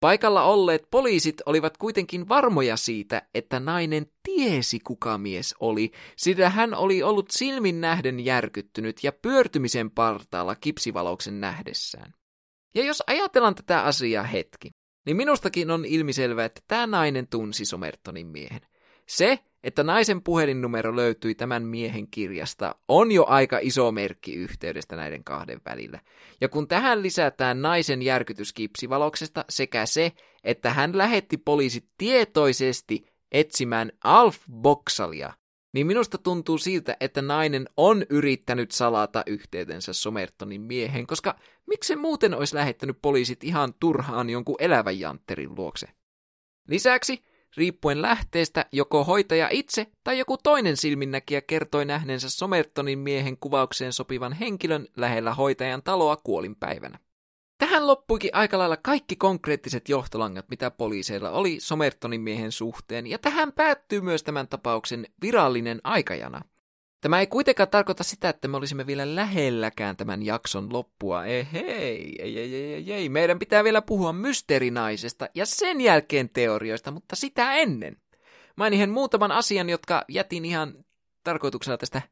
Paikalla olleet poliisit olivat kuitenkin varmoja siitä, että nainen tiesi kuka mies oli, sillä hän oli ollut silmin nähden järkyttynyt ja pyörtymisen partaalla kipsivalouksen nähdessään. Ja jos ajatellaan tätä asiaa hetki, niin minustakin on ilmiselvää, että tämä nainen tunsi Somertonin miehen. Se, että naisen puhelinnumero löytyi tämän miehen kirjasta, on jo aika iso merkki yhteydestä näiden kahden välillä. Ja kun tähän lisätään naisen järkytys kipsivaloksesta sekä se, että hän lähetti poliisit tietoisesti etsimään Alf Boxalia, niin minusta tuntuu siltä, että nainen on yrittänyt salata yhteytensä Somertonin miehen, koska miksi muuten olisi lähettänyt poliisit ihan turhaan jonkun elävän jantterin luokse? Lisäksi, riippuen lähteestä, joko hoitaja itse tai joku toinen silminnäkijä kertoi nähneensä Somertonin miehen kuvaukseen sopivan henkilön lähellä hoitajan taloa kuolinpäivänä. Tähän loppuikin aika lailla kaikki konkreettiset johtolangat, mitä poliiseilla oli Somertonin miehen suhteen, ja tähän päättyy myös tämän tapauksen virallinen aikajana. Tämä ei kuitenkaan tarkoita sitä, että me olisimme vielä lähelläkään tämän jakson loppua. Ei, hei, ei, ei, ei, ei. Meidän pitää vielä puhua mysteerinaisesta ja sen jälkeen teorioista, mutta sitä ennen. Mainihin muutaman asian, jotka jätin ihan tarkoituksena tästä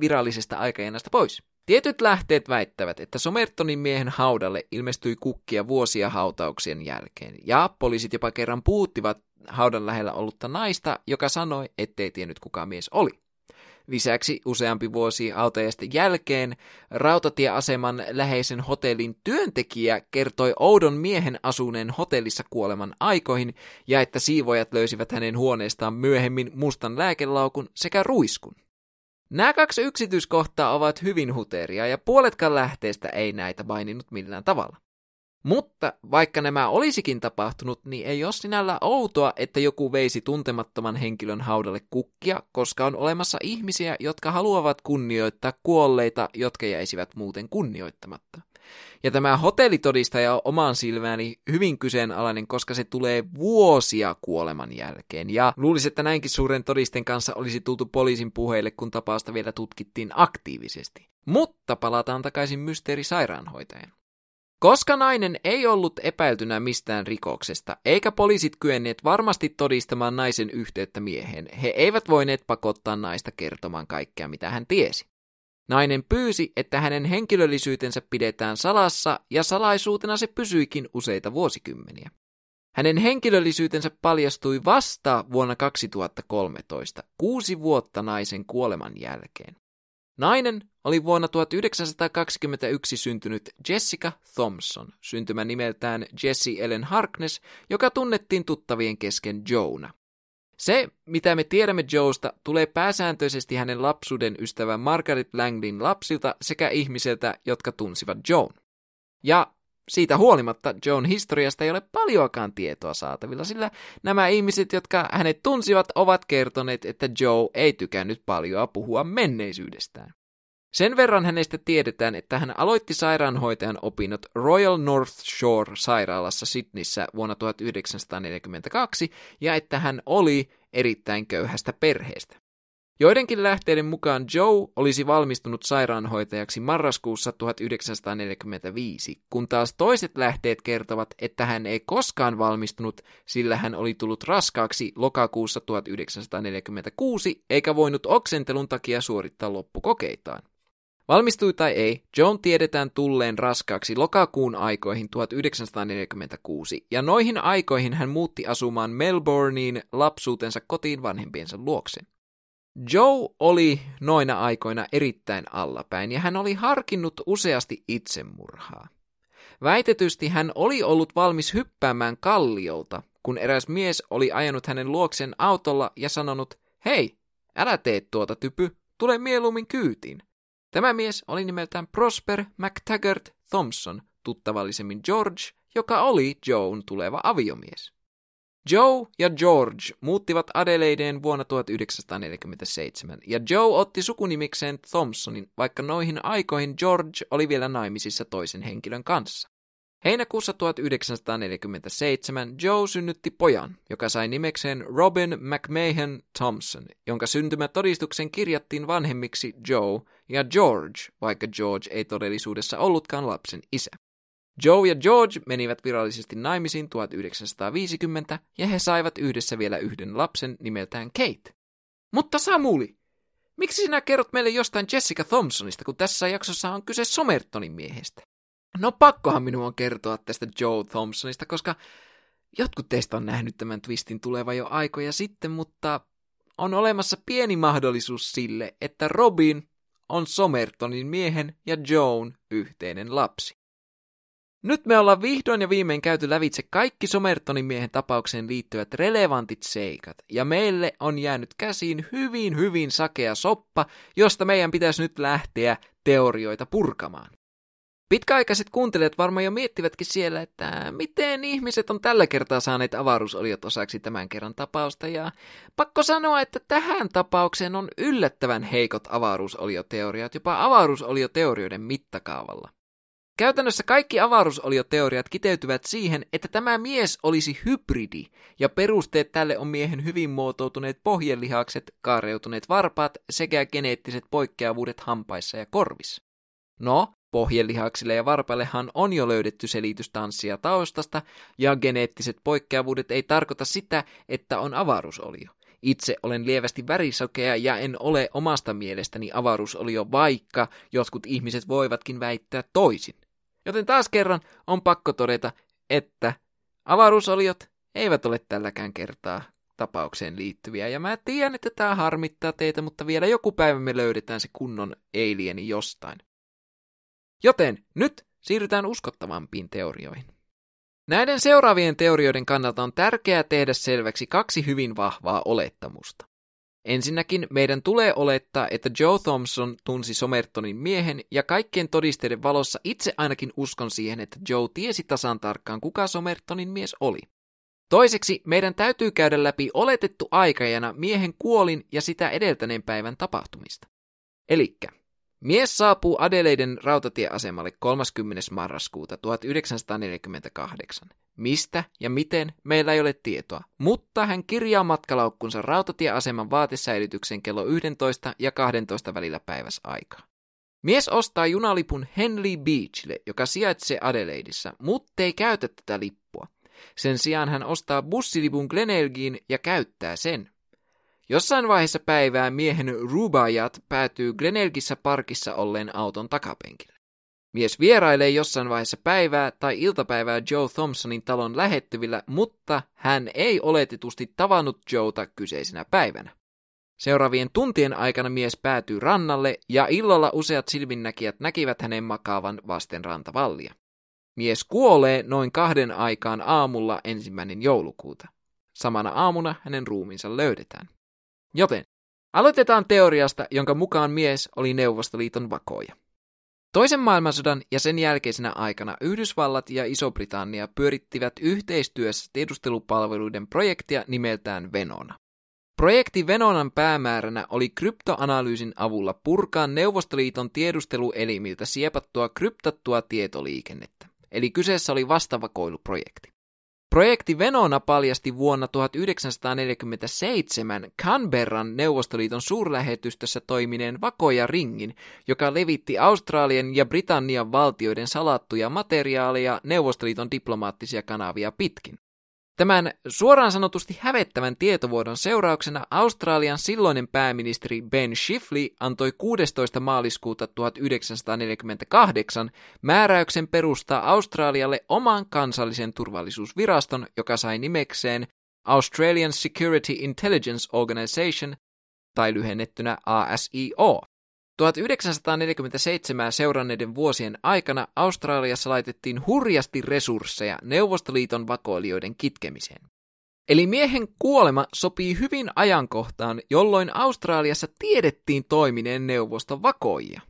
virallisesta aikajanasta pois. Tietyt lähteet väittävät, että Somertonin miehen haudalle ilmestyi kukkia vuosia hautauksien jälkeen, ja poliisit jopa kerran puuttivat haudan lähellä ollutta naista, joka sanoi, ettei tiennyt kuka mies oli. Lisäksi useampi vuosi hautajasta jälkeen rautatieaseman läheisen hotellin työntekijä kertoi oudon miehen asuneen hotellissa kuoleman aikoihin ja että siivojat löysivät hänen huoneestaan myöhemmin mustan lääkelaukun sekä ruiskun. Nämä kaksi yksityiskohtaa ovat hyvin huteria ja puoletkaan lähteestä ei näitä maininnut millään tavalla. Mutta vaikka nämä olisikin tapahtunut, niin ei ole sinällä outoa, että joku veisi tuntemattoman henkilön haudalle kukkia, koska on olemassa ihmisiä, jotka haluavat kunnioittaa kuolleita, jotka jäisivät muuten kunnioittamatta. Ja tämä hotellitodistaja on oman silmääni hyvin kyseenalainen, koska se tulee vuosia kuoleman jälkeen. Ja luulisin, että näinkin suuren todisten kanssa olisi tultu poliisin puheille, kun tapausta vielä tutkittiin aktiivisesti. Mutta palataan takaisin mysteerisairaanhoitajan. Koska nainen ei ollut epäiltynä mistään rikoksesta, eikä poliisit kyenneet varmasti todistamaan naisen yhteyttä mieheen, he eivät voineet pakottaa naista kertomaan kaikkea, mitä hän tiesi. Nainen pyysi, että hänen henkilöllisyytensä pidetään salassa, ja salaisuutena se pysyikin useita vuosikymmeniä. Hänen henkilöllisyytensä paljastui vasta vuonna 2013, kuusi vuotta naisen kuoleman jälkeen. Nainen oli vuonna 1921 syntynyt Jessica Thompson, syntymä nimeltään Jessie Ellen Harkness, joka tunnettiin tuttavien kesken Jouna. Se, mitä me tiedämme Joesta, tulee pääsääntöisesti hänen lapsuuden ystävän Margaret Langlin lapsilta sekä ihmisiltä, jotka tunsivat Joan. Ja siitä huolimatta Joan historiasta ei ole paljoakaan tietoa saatavilla, sillä nämä ihmiset, jotka hänet tunsivat, ovat kertoneet, että Joe ei tykännyt paljoa puhua menneisyydestään. Sen verran hänestä tiedetään, että hän aloitti sairaanhoitajan opinnot Royal North Shore sairaalassa Sydneyssä vuonna 1942 ja että hän oli erittäin köyhästä perheestä. Joidenkin lähteiden mukaan Joe olisi valmistunut sairaanhoitajaksi marraskuussa 1945, kun taas toiset lähteet kertovat, että hän ei koskaan valmistunut, sillä hän oli tullut raskaaksi lokakuussa 1946 eikä voinut oksentelun takia suorittaa loppukokeitaan. Valmistui tai ei, John tiedetään tulleen raskaaksi lokakuun aikoihin 1946, ja noihin aikoihin hän muutti asumaan Melbourneen lapsuutensa kotiin vanhempiensa luokse. Joe oli noina aikoina erittäin allapäin, ja hän oli harkinnut useasti itsemurhaa. Väitetysti hän oli ollut valmis hyppäämään kalliolta, kun eräs mies oli ajanut hänen luoksen autolla ja sanonut, hei, älä tee tuota typy, tule mieluummin kyytiin. Tämä mies oli nimeltään Prosper McTaggart Thompson, tuttavallisemmin George, joka oli Joan tuleva aviomies. Joe ja George muuttivat Adelaideen vuonna 1947, ja Joe otti sukunimikseen Thompsonin, vaikka noihin aikoihin George oli vielä naimisissa toisen henkilön kanssa. Heinäkuussa 1947 Joe synnytti pojan, joka sai nimekseen Robin McMahon Thompson, jonka syntymätodistuksen kirjattiin vanhemmiksi Joe ja George, vaikka George ei todellisuudessa ollutkaan lapsen isä. Joe ja George menivät virallisesti naimisiin 1950 ja he saivat yhdessä vielä yhden lapsen nimeltään Kate. Mutta Samuli, miksi sinä kerrot meille jostain Jessica Thompsonista, kun tässä jaksossa on kyse Somertonin miehestä? No pakkohan minun on kertoa tästä Joe Thompsonista, koska jotkut teistä on nähnyt tämän twistin tuleva jo aikoja sitten, mutta on olemassa pieni mahdollisuus sille, että Robin on Somertonin miehen ja Joan yhteinen lapsi. Nyt me ollaan vihdoin ja viimein käyty lävitse kaikki Somertonin miehen tapaukseen liittyvät relevantit seikat, ja meille on jäänyt käsiin hyvin hyvin sakea soppa, josta meidän pitäisi nyt lähteä teorioita purkamaan. Pitkäaikaiset kuuntelijat varmaan jo miettivätkin siellä, että miten ihmiset on tällä kertaa saaneet avaruusoliot osaksi tämän kerran tapausta, ja pakko sanoa, että tähän tapaukseen on yllättävän heikot avaruusolioteoriat, jopa avaruusolioteorioiden mittakaavalla. Käytännössä kaikki avaruusolioteoriat kiteytyvät siihen, että tämä mies olisi hybridi, ja perusteet tälle on miehen hyvin muotoutuneet pohjelihakset, kaareutuneet varpaat sekä geneettiset poikkeavuudet hampaissa ja korvissa. No, pohjelihaksille ja varpaillehan on jo löydetty selitys tanssia taustasta, ja geneettiset poikkeavuudet ei tarkoita sitä, että on avaruusolio. Itse olen lievästi värisokea ja en ole omasta mielestäni avaruusolio, vaikka jotkut ihmiset voivatkin väittää toisin. Joten taas kerran on pakko todeta, että avaruusoliot eivät ole tälläkään kertaa tapaukseen liittyviä. Ja mä tiedän, että tämä harmittaa teitä, mutta vielä joku päivä me löydetään se kunnon alieni jostain. Joten nyt siirrytään uskottavampiin teorioihin. Näiden seuraavien teorioiden kannalta on tärkeää tehdä selväksi kaksi hyvin vahvaa olettamusta. Ensinnäkin meidän tulee olettaa, että Joe Thompson tunsi Somertonin miehen ja kaikkien todisteiden valossa itse ainakin uskon siihen, että Joe tiesi tasan tarkkaan, kuka Somertonin mies oli. Toiseksi meidän täytyy käydä läpi oletettu aikajana miehen kuolin ja sitä edeltäneen päivän tapahtumista. Elikkä, mies saapuu Adeleiden rautatieasemalle 30. marraskuuta 1948. Mistä ja miten meillä ei ole tietoa, mutta hän kirjaa matkalaukkunsa rautatieaseman vaatesäilytyksen kello 11 ja 12 välillä päivässä aikaa. Mies ostaa junalipun Henley Beachille, joka sijaitsee Adelaideissa, mutta ei käytä tätä lippua. Sen sijaan hän ostaa bussilipun Glenelgiin ja käyttää sen. Jossain vaiheessa päivää miehen Rubaiyat päätyy Glenelgissä parkissa olleen auton takapenkille. Mies vierailee jossain vaiheessa päivää tai iltapäivää Joe Thompsonin talon lähettyvillä, mutta hän ei oletetusti tavannut Joeta kyseisenä päivänä. Seuraavien tuntien aikana mies päätyy rannalle ja illalla useat silminnäkijät näkivät hänen makaavan vasten rantavallia. Mies kuolee noin kahden aikaan aamulla ensimmäinen joulukuuta. Samana aamuna hänen ruumiinsa löydetään. Joten aloitetaan teoriasta, jonka mukaan mies oli Neuvostoliiton vakoja. Toisen maailmansodan ja sen jälkeisenä aikana Yhdysvallat ja Iso-Britannia pyörittivät yhteistyössä tiedustelupalveluiden projektia nimeltään Venona. Projekti Venonan päämääränä oli kryptoanalyysin avulla purkaa Neuvostoliiton tiedusteluelimiltä siepattua kryptattua tietoliikennettä, eli kyseessä oli vastavakoiluprojekti. Projekti Venona paljasti vuonna 1947 Canberran Neuvostoliiton suurlähetystössä toimineen vakoja ringin, joka levitti Australian ja Britannian valtioiden salattuja materiaaleja Neuvostoliiton diplomaattisia kanavia pitkin. Tämän suoraan sanotusti hävettävän tietovuodon seurauksena Australian silloinen pääministeri Ben Shifley antoi 16. maaliskuuta 1948 määräyksen perustaa Australialle oman kansallisen turvallisuusviraston, joka sai nimekseen Australian Security Intelligence Organization, tai lyhennettynä ASIO. 1947 seuranneiden vuosien aikana Australiassa laitettiin hurjasti resursseja Neuvostoliiton vakoilijoiden kitkemiseen. Eli miehen kuolema sopii hyvin ajankohtaan, jolloin Australiassa tiedettiin toimineen neuvoston vakoja.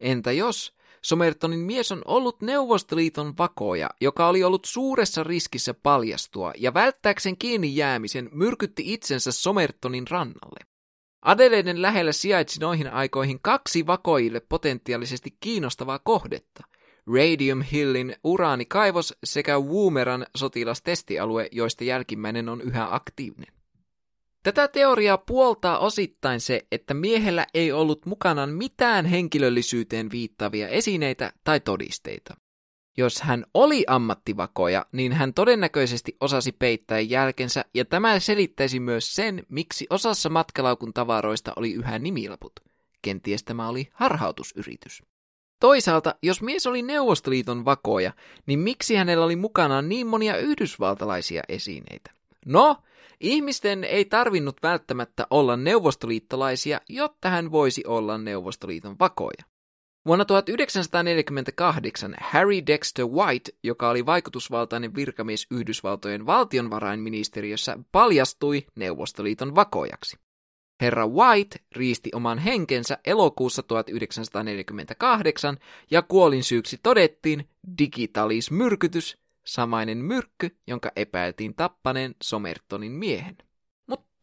Entä jos Somertonin mies on ollut Neuvostoliiton vakoja, joka oli ollut suuressa riskissä paljastua ja välttääkseen kiinni jäämisen myrkytti itsensä Somertonin rannalle. Adeleiden lähellä sijaitsi noihin aikoihin kaksi vakoille potentiaalisesti kiinnostavaa kohdetta. Radium Hillin uraanikaivos sekä Woomeran sotilastestialue, joista jälkimmäinen on yhä aktiivinen. Tätä teoriaa puoltaa osittain se, että miehellä ei ollut mukanaan mitään henkilöllisyyteen viittavia esineitä tai todisteita. Jos hän oli ammattivakoja, niin hän todennäköisesti osasi peittää jälkensä, ja tämä selittäisi myös sen, miksi osassa matkalaukun tavaroista oli yhä nimilaput. Kenties tämä oli harhautusyritys. Toisaalta, jos mies oli Neuvostoliiton vakoja, niin miksi hänellä oli mukanaan niin monia yhdysvaltalaisia esineitä? No, ihmisten ei tarvinnut välttämättä olla neuvostoliittolaisia, jotta hän voisi olla Neuvostoliiton vakoja. Vuonna 1948 Harry Dexter White, joka oli vaikutusvaltainen virkamies Yhdysvaltojen valtionvarainministeriössä, paljastui Neuvostoliiton vakojaksi. Herra White riisti oman henkensä elokuussa 1948 ja kuolin syyksi todettiin digitalismyrkytys, samainen myrkky, jonka epäiltiin tappaneen Somertonin miehen.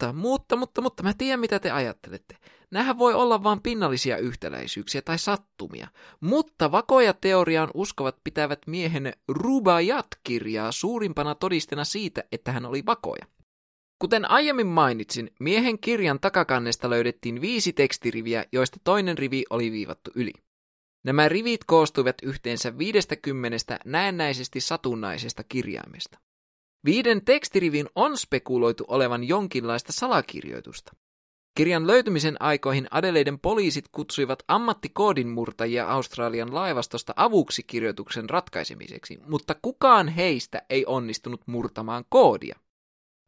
Mutta, mutta, mutta, mutta, mä tiedän mitä te ajattelette. Nämähän voi olla vain pinnallisia yhtäläisyyksiä tai sattumia, mutta vakoja teoriaan uskovat pitävät miehen Rubaiyat-kirjaa suurimpana todistena siitä, että hän oli vakoja. Kuten aiemmin mainitsin, miehen kirjan takakannesta löydettiin viisi tekstiriviä, joista toinen rivi oli viivattu yli. Nämä rivit koostuivat yhteensä 50 näennäisesti satunnaisesta kirjaimesta. Viiden tekstirivin on spekuloitu olevan jonkinlaista salakirjoitusta. Kirjan löytymisen aikoihin Adeleiden poliisit kutsuivat ammattikoodin murtajia Australian laivastosta avuksi kirjoituksen ratkaisemiseksi, mutta kukaan heistä ei onnistunut murtamaan koodia.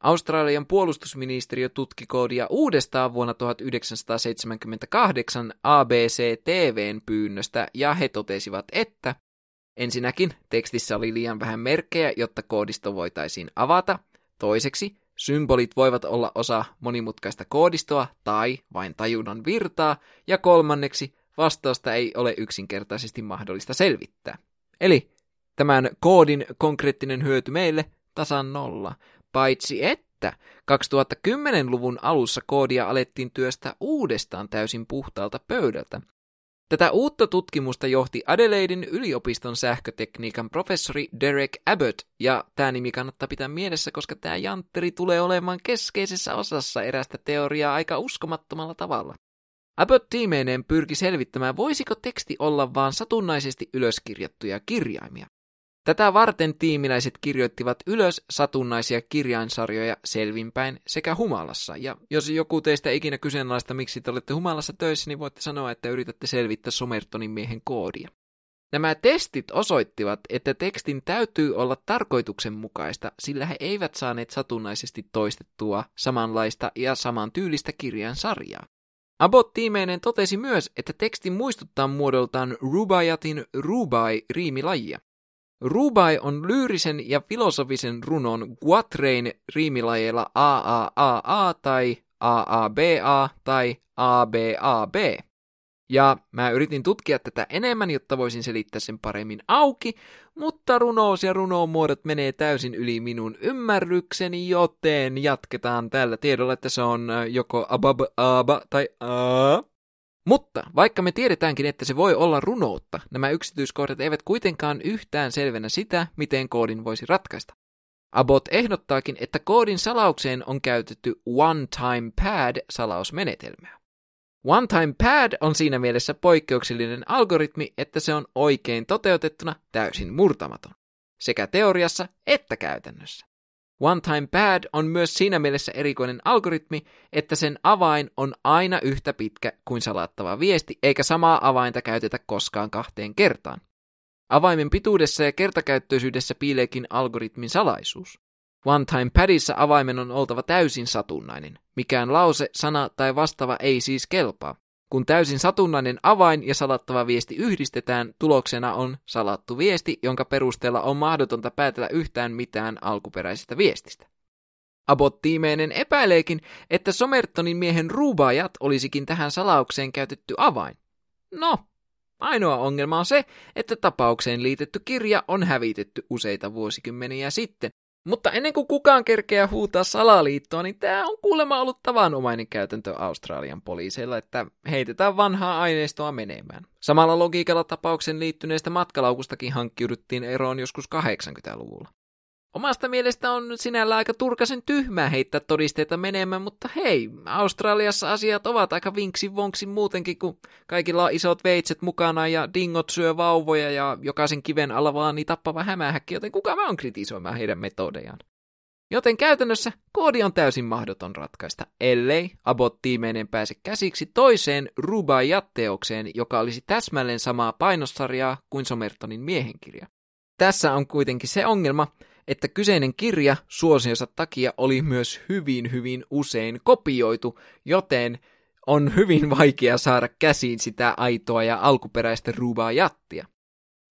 Australian puolustusministeriö tutki koodia uudestaan vuonna 1978 ABC-TVn pyynnöstä ja he totesivat, että ensinnäkin tekstissä oli liian vähän merkkejä, jotta koodisto voitaisiin avata. Toiseksi symbolit voivat olla osa monimutkaista koodistoa tai vain tajunnan virtaa. Ja kolmanneksi vastausta ei ole yksinkertaisesti mahdollista selvittää. Eli tämän koodin konkreettinen hyöty meille tasan nolla. Paitsi että 2010-luvun alussa koodia alettiin työstä uudestaan täysin puhtaalta pöydältä. Tätä uutta tutkimusta johti Adelaidein yliopiston sähkötekniikan professori Derek Abbott, ja tämä nimi kannattaa pitää mielessä, koska tämä jantteri tulee olemaan keskeisessä osassa erästä teoriaa aika uskomattomalla tavalla. Abbott tiimeineen pyrki selvittämään, voisiko teksti olla vain satunnaisesti ylöskirjattuja kirjaimia. Tätä varten tiimiläiset kirjoittivat ylös satunnaisia kirjainsarjoja selvinpäin sekä humalassa. Ja jos joku teistä ikinä kyseenalaista, miksi te olette humalassa töissä, niin voitte sanoa, että yritätte selvittää Somertonin miehen koodia. Nämä testit osoittivat, että tekstin täytyy olla tarkoituksenmukaista, sillä he eivät saaneet satunnaisesti toistettua samanlaista ja samantyylistä kirjainsarjaa. Abbott tiimeinen totesi myös, että teksti muistuttaa muodoltaan Rubaiyatin Rubai-riimilajia. Rubai on lyyrisen ja filosofisen runon Guatrein riimilajeilla AAAA tai AABA tai ABAB. Ja mä yritin tutkia tätä enemmän, jotta voisin selittää sen paremmin auki, mutta runous ja runomuodot menee täysin yli minun ymmärrykseni, joten jatketaan tällä tiedolla, että se on joko abab, aba tai a. Mutta vaikka me tiedetäänkin, että se voi olla runoutta, nämä yksityiskohdat eivät kuitenkaan yhtään selvennä sitä, miten koodin voisi ratkaista. Abbott ehdottaakin, että koodin salaukseen on käytetty one-time pad-salausmenetelmää. One-time pad on siinä mielessä poikkeuksellinen algoritmi, että se on oikein toteutettuna täysin murtamaton, sekä teoriassa että käytännössä. One-time pad on myös siinä mielessä erikoinen algoritmi, että sen avain on aina yhtä pitkä kuin salattava viesti, eikä samaa avainta käytetä koskaan kahteen kertaan. Avaimen pituudessa ja kertakäyttöisyydessä piileekin algoritmin salaisuus. One-time padissa avaimen on oltava täysin satunnainen. Mikään lause, sana tai vastaava ei siis kelpaa. Kun täysin satunnainen avain ja salattava viesti yhdistetään, tuloksena on salattu viesti, jonka perusteella on mahdotonta päätellä yhtään mitään alkuperäisestä viestistä. Abbott-tiimeinen epäileekin, että Somertonin miehen ruubaajat olisikin tähän salaukseen käytetty avain. No, ainoa ongelma on se, että tapaukseen liitetty kirja on hävitetty useita vuosikymmeniä sitten, mutta ennen kuin kukaan kerkeää huutaa salaliittoa, niin tämä on kuulemma ollut tavanomainen käytäntö Australian poliiseilla, että heitetään vanhaa aineistoa menemään. Samalla logiikalla tapauksen liittyneestä matkalaukustakin hankkiuduttiin eroon joskus 80-luvulla. Omasta mielestä on sinällä aika turkasen tyhmää heittää todisteita menemään, mutta hei, Australiassa asiat ovat aika vinksi vonksi muutenkin, kun kaikilla on isot veitset mukana ja dingot syö vauvoja ja jokaisen kiven alla vaan niin tappava hämähäkki, joten kuka mä on kritisoimaan heidän metodejaan. Joten käytännössä koodi on täysin mahdoton ratkaista, ellei Abbott-tiimeinen pääse käsiksi toiseen Rubaiyat-teokseen, joka olisi täsmälleen samaa painossarjaa kuin Somertonin miehenkirja. Tässä on kuitenkin se ongelma, että kyseinen kirja suosionsa takia oli myös hyvin hyvin usein kopioitu, joten on hyvin vaikea saada käsiin sitä aitoa ja alkuperäistä rubaa jattia.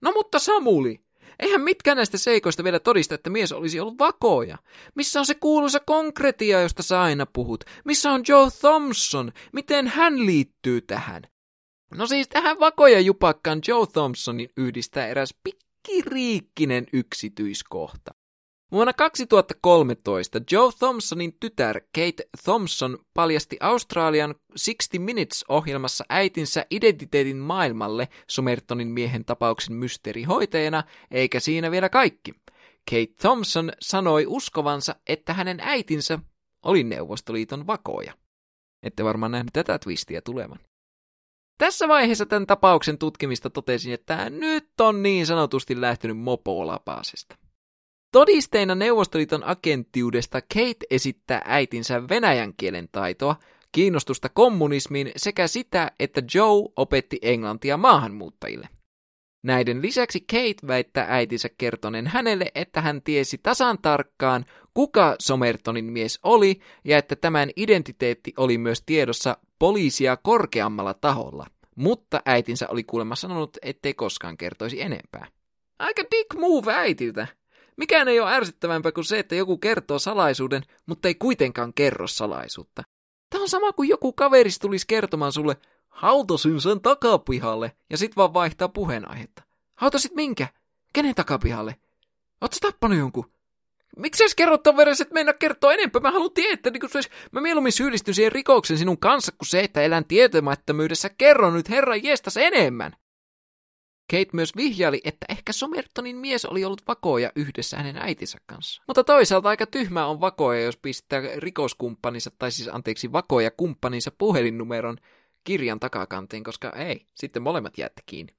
No mutta Samuli, eihän mitkään näistä seikoista vielä todista, että mies olisi ollut vakoja. Missä on se kuuluisa konkretia, josta sä aina puhut? Missä on Joe Thompson? Miten hän liittyy tähän? No siis tähän vakoja jupakkaan Joe Thompsonin yhdistää eräs pikkiriikkinen yksityiskohta. Vuonna 2013 Joe Thompsonin tytär Kate Thompson paljasti Australian 60 Minutes-ohjelmassa äitinsä identiteetin maailmalle Somertonin miehen tapauksen mysteerihoitajana, eikä siinä vielä kaikki. Kate Thompson sanoi uskovansa, että hänen äitinsä oli Neuvostoliiton vakoja. Ette varmaan nähnyt tätä twistiä tulevan. Tässä vaiheessa tämän tapauksen tutkimista totesin, että nyt on niin sanotusti lähtenyt mopolapasesta. Todisteina Neuvostoliiton agenttiudesta Kate esittää äitinsä venäjän kielen taitoa, kiinnostusta kommunismiin sekä sitä, että Joe opetti englantia maahanmuuttajille. Näiden lisäksi Kate väittää äitinsä kertoneen hänelle, että hän tiesi tasan tarkkaan, kuka Somertonin mies oli ja että tämän identiteetti oli myös tiedossa poliisia korkeammalla taholla. Mutta äitinsä oli kuulemma sanonut, ettei koskaan kertoisi enempää. Aika dick move äitiltä. Mikään ei ole ärsyttävämpää kuin se, että joku kertoo salaisuuden, mutta ei kuitenkaan kerro salaisuutta. Tämä on sama kuin joku kaveris tulisi kertomaan sulle, hautasin sen takapihalle, ja sit vaan vaihtaa puheenaihetta. Hautasit minkä? Kenen takapihalle? Ootko tappanut jonkun? Miksi sä kerrot ton verran, että mennä kertoa enempää? Mä haluan tietää, niin kun se mä mieluummin syyllistyn siihen rikoksen sinun kanssa, kuin se, että elän tietämättömyydessä. Kerro nyt herran jestas enemmän. Kate myös vihjaili, että ehkä Somertonin mies oli ollut vakoja yhdessä hänen äitinsä kanssa. Mutta toisaalta aika tyhmä on vakoja, jos pistää rikoskumppaninsa, tai siis anteeksi vakoja kumppaninsa puhelinnumeron kirjan takakanteen, koska ei, sitten molemmat jäätte kiinni.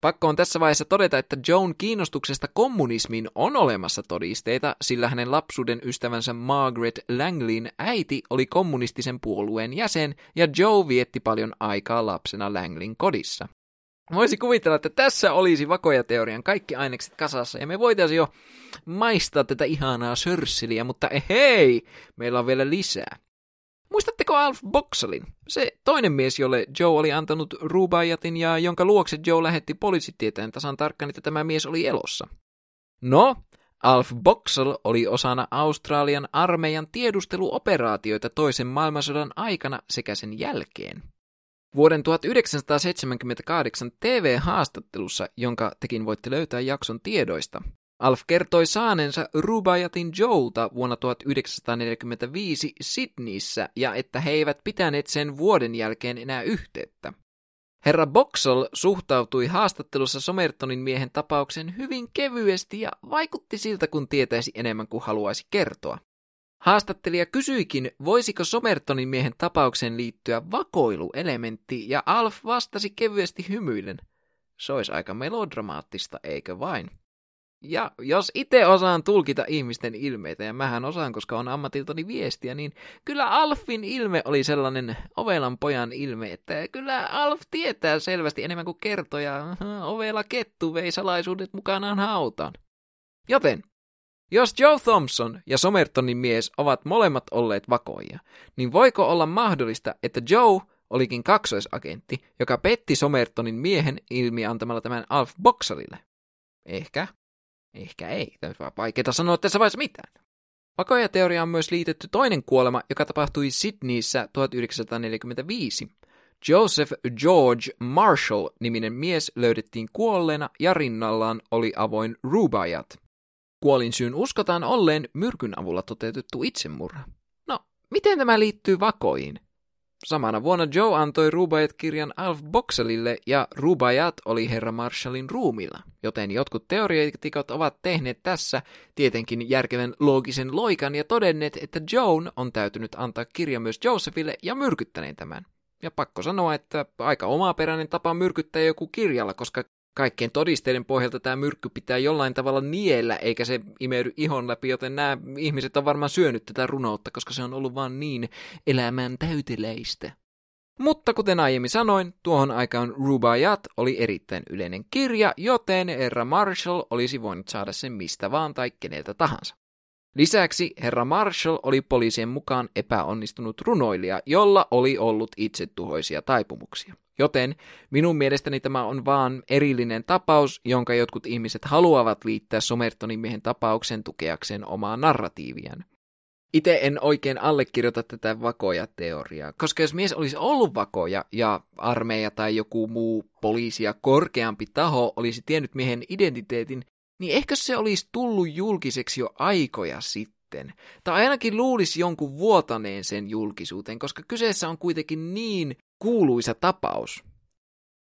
Pakko on tässä vaiheessa todeta, että Joan kiinnostuksesta kommunismiin on olemassa todisteita, sillä hänen lapsuuden ystävänsä Margaret Langlin äiti oli kommunistisen puolueen jäsen ja Joe vietti paljon aikaa lapsena Langlin kodissa. Voisi kuvitella, että tässä olisi vakoja-teorian kaikki ainekset kasassa, ja me voitaisiin jo maistaa tätä ihanaa sörsseliä, mutta hei, meillä on vielä lisää. Muistatteko Alf Boxelin? Se toinen mies, jolle Joe oli antanut Rubayatin ja jonka luokse Joe lähetti poliisitieteen tasan tarkkaan, että tämä mies oli elossa. No, Alf Boxel oli osana Australian armeijan tiedusteluoperaatioita toisen maailmansodan aikana sekä sen jälkeen. Vuoden 1978 TV-haastattelussa, jonka tekin voitte löytää jakson tiedoista, Alf kertoi saaneensa Rubayatin Joelta vuonna 1945 Sydneyssä ja että he eivät pitäneet sen vuoden jälkeen enää yhteyttä. Herra Boxall suhtautui haastattelussa Somertonin miehen tapauksen hyvin kevyesti ja vaikutti siltä, kun tietäisi enemmän kuin haluaisi kertoa. Haastattelija kysyikin, voisiko Somertonin miehen tapaukseen liittyä vakoiluelementti, ja Alf vastasi kevyesti hymyillen. Se olisi aika melodramaattista, eikö vain? Ja jos itse osaan tulkita ihmisten ilmeitä, ja mähän osaan, koska on ammatiltani viestiä, niin kyllä Alfin ilme oli sellainen ovelan pojan ilme, että kyllä Alf tietää selvästi enemmän kuin kertoja. Ovela kettu vei salaisuudet mukanaan hautaan. Joten jos Joe Thompson ja Somertonin mies ovat molemmat olleet vakoja, niin voiko olla mahdollista, että Joe olikin kaksoisagentti, joka petti Somertonin miehen ilmi antamalla tämän Alf Boxalille? Ehkä. Ehkä ei. Tämä on vaikeaa sanoa tässä vaiheessa mitään. Vakoja-teoria on myös liitetty toinen kuolema, joka tapahtui Sydneyssä 1945. Joseph George Marshall-niminen mies löydettiin kuolleena ja rinnallaan oli avoin Rubaiyat. Kuolinsyyn uskotaan olleen myrkyn avulla toteutettu itsemurha. No, miten tämä liittyy vakoihin? Samana vuonna Joe antoi Rubaiyat-kirjan Alf Boxelille ja Rubaiyat oli herra Marshallin ruumilla, joten jotkut teoreetikot ovat tehneet tässä tietenkin järkevän loogisen loikan ja todenneet, että Joan on täytynyt antaa kirja myös Josephille ja myrkyttäneen tämän. Ja pakko sanoa, että aika omaperäinen tapa myrkyttää joku kirjalla, koska kaikkien todisteiden pohjalta tämä myrkky pitää jollain tavalla niellä, eikä se imeydy ihon läpi, joten nämä ihmiset on varmaan syönyt tätä runoutta, koska se on ollut vaan niin elämän täyteläistä. Mutta kuten aiemmin sanoin, tuohon aikaan Rubaiyat oli erittäin yleinen kirja, joten herra Marshall olisi voinut saada sen mistä vaan tai keneltä tahansa. Lisäksi herra Marshall oli poliisien mukaan epäonnistunut runoilija, jolla oli ollut itsetuhoisia taipumuksia. Joten minun mielestäni tämä on vaan erillinen tapaus, jonka jotkut ihmiset haluavat liittää Somertonin miehen tapauksen tukeakseen omaa narratiiviaan. Itse en oikein allekirjoita tätä vakoja-teoriaa, koska jos mies olisi ollut vakoja ja armeija tai joku muu poliisi ja korkeampi taho olisi tiennyt miehen identiteetin, niin ehkä se olisi tullut julkiseksi jo aikoja sitten. Tai ainakin luulisi jonkun vuotaneen sen julkisuuteen, koska kyseessä on kuitenkin niin kuuluisa tapaus.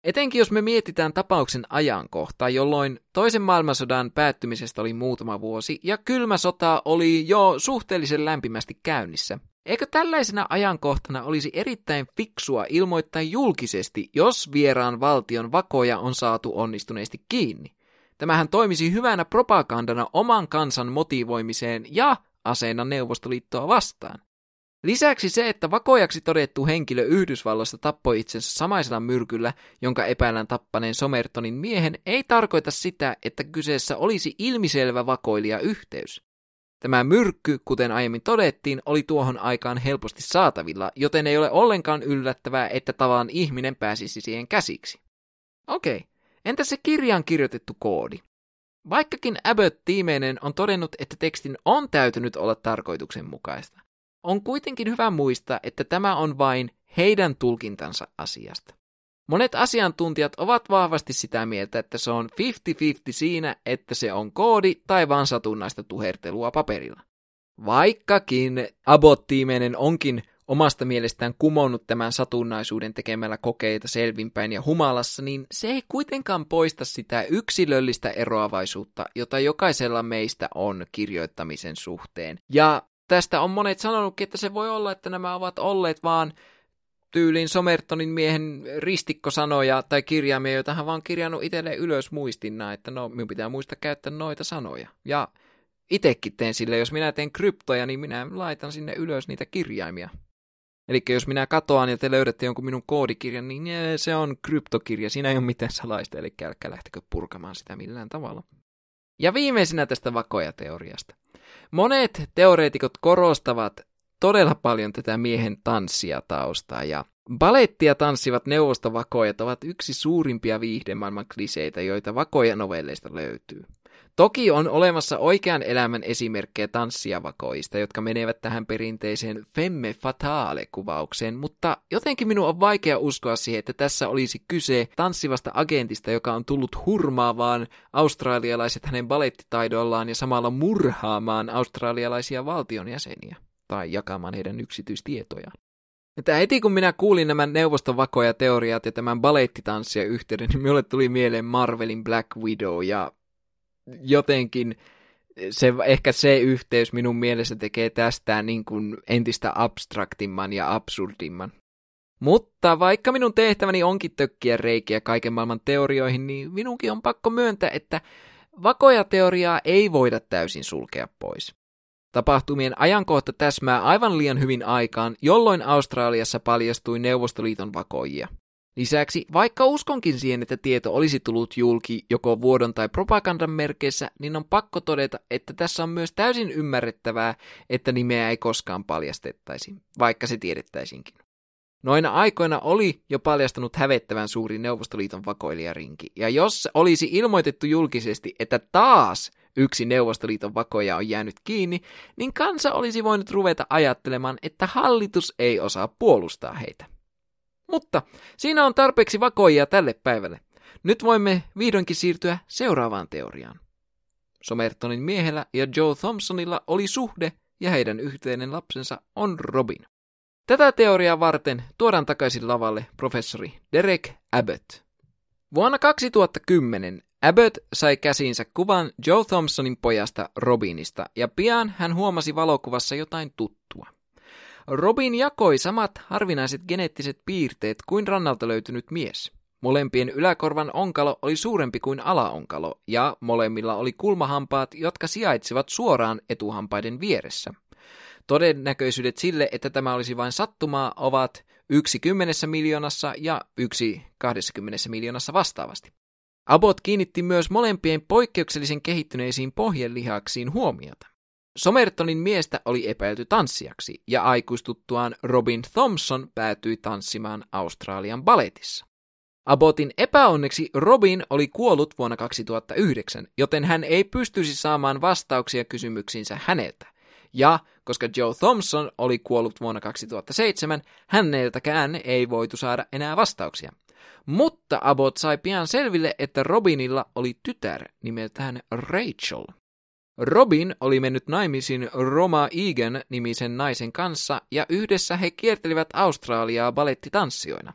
Etenkin jos me mietitään tapauksen ajankohtaa, jolloin toisen maailmansodan päättymisestä oli muutama vuosi ja kylmä sota oli jo suhteellisen lämpimästi käynnissä. Eikö tällaisena ajankohtana olisi erittäin fiksua ilmoittaa julkisesti, jos vieraan valtion vakoja on saatu onnistuneesti kiinni? Tämähän toimisi hyvänä propagandana oman kansan motivoimiseen ja aseena Neuvostoliittoa vastaan. Lisäksi se, että vakojaksi todettu henkilö Yhdysvalloista tappoi itsensä samaisella myrkyllä, jonka epäillään tappaneen Somertonin miehen, ei tarkoita sitä, että kyseessä olisi ilmiselvä vakoilija yhteys. Tämä myrkky, kuten aiemmin todettiin, oli tuohon aikaan helposti saatavilla, joten ei ole ollenkaan yllättävää, että tavan ihminen pääsisi siihen käsiksi. Okei, entä se kirjaan kirjoitettu koodi? Vaikkakin Abbott-tiimeinen on todennut, että tekstin on täytynyt olla tarkoituksenmukaista, on kuitenkin hyvä muistaa, että tämä on vain heidän tulkintansa asiasta. Monet asiantuntijat ovat vahvasti sitä mieltä, että se on 50-50 siinä, että se on koodi tai vaan satunnaista tuhertelua paperilla. Vaikkakin Abbott-tiimeinen onkin omasta mielestään kumonnut tämän satunnaisuuden tekemällä kokeita selvinpäin ja humalassa, niin se ei kuitenkaan poista sitä yksilöllistä eroavaisuutta, jota jokaisella meistä on kirjoittamisen suhteen. Ja tästä on monet sanonutkin, että se voi olla, että nämä ovat olleet vaan tyylin Somertonin miehen ristikkosanoja tai kirjaimia, joita hän vaan kirjannut itselleen ylös muistinna, että no, minun pitää muistaa käyttää noita sanoja. Ja itekin teen sille, jos minä teen kryptoja, niin minä laitan sinne ylös niitä kirjaimia. Eli jos minä katoan ja te löydätte jonkun minun koodikirjan, niin se on kryptokirja, siinä ei ole mitään salaista, eli älkää lähtekö purkamaan sitä millään tavalla. Ja viimeisenä tästä vakoja-teoriasta. Monet teoreetikot korostavat todella paljon tätä miehen tanssia taustaa ja Balettia tanssivat neuvostovakojat ovat yksi suurimpia viihdemaailman kliseitä, joita vakoja novelleista löytyy. Toki on olemassa oikean elämän esimerkkejä tanssiavakoista, jotka menevät tähän perinteiseen femme fatale-kuvaukseen, mutta jotenkin minun on vaikea uskoa siihen, että tässä olisi kyse tanssivasta agentista, joka on tullut hurmaavaan australialaiset hänen balettitaidollaan ja samalla murhaamaan australialaisia valtionjäseniä tai jakamaan heidän yksityistietojaan. Että heti kun minä kuulin nämä neuvostovakoja teoriat ja tämän balettitanssia yhteyden, niin minulle tuli mieleen Marvelin Black Widow ja jotenkin se, ehkä se yhteys minun mielessä tekee tästä niin kuin entistä abstraktimman ja absurdimman. Mutta vaikka minun tehtäväni onkin tökkiä reikiä kaiken maailman teorioihin, niin minunkin on pakko myöntää, että vakoja teoriaa ei voida täysin sulkea pois. Tapahtumien ajankohta täsmää aivan liian hyvin aikaan, jolloin Australiassa paljastui Neuvostoliiton vakoijia. Lisäksi, vaikka uskonkin siihen, että tieto olisi tullut julki joko vuodon tai propagandan merkeissä, niin on pakko todeta, että tässä on myös täysin ymmärrettävää, että nimeä ei koskaan paljastettaisi, vaikka se tiedettäisinkin. Noina aikoina oli jo paljastunut hävettävän suuri Neuvostoliiton vakoilijarinki, ja jos olisi ilmoitettu julkisesti, että taas yksi Neuvostoliiton vakoja on jäänyt kiinni, niin kansa olisi voinut ruveta ajattelemaan, että hallitus ei osaa puolustaa heitä. Mutta siinä on tarpeeksi vakoja tälle päivälle. Nyt voimme vihdoinkin siirtyä seuraavaan teoriaan. Somertonin miehellä ja Joe Thompsonilla oli suhde ja heidän yhteinen lapsensa on Robin. Tätä teoriaa varten tuodaan takaisin lavalle professori Derek Abbott. Vuonna 2010 Abbott sai käsiinsä kuvan Joe Thompsonin pojasta Robinista ja pian hän huomasi valokuvassa jotain tuttua. Robin jakoi samat harvinaiset geneettiset piirteet kuin rannalta löytynyt mies. Molempien yläkorvan onkalo oli suurempi kuin alaonkalo, ja molemmilla oli kulmahampaat, jotka sijaitsivat suoraan etuhampaiden vieressä. Todennäköisyydet sille, että tämä olisi vain sattumaa, ovat yksi kymmenessä miljoonassa ja yksi kahdessakymmenessä miljoonassa vastaavasti. Abbott kiinnitti myös molempien poikkeuksellisen kehittyneisiin pohjelihaksiin huomiota. Somertonin miestä oli epäilty tanssijaksi, ja aikuistuttuaan Robin Thompson päätyi tanssimaan Australian baletissa. Abotin epäonneksi Robin oli kuollut vuonna 2009, joten hän ei pystyisi saamaan vastauksia kysymyksiinsä häneltä. Ja koska Joe Thompson oli kuollut vuonna 2007, häneltäkään ei voitu saada enää vastauksia. Mutta Abbott sai pian selville, että Robinilla oli tytär nimeltään Rachel. Robin oli mennyt naimisiin Roma Egan nimisen naisen kanssa ja yhdessä he kiertelivät Australiaa balettitanssijoina.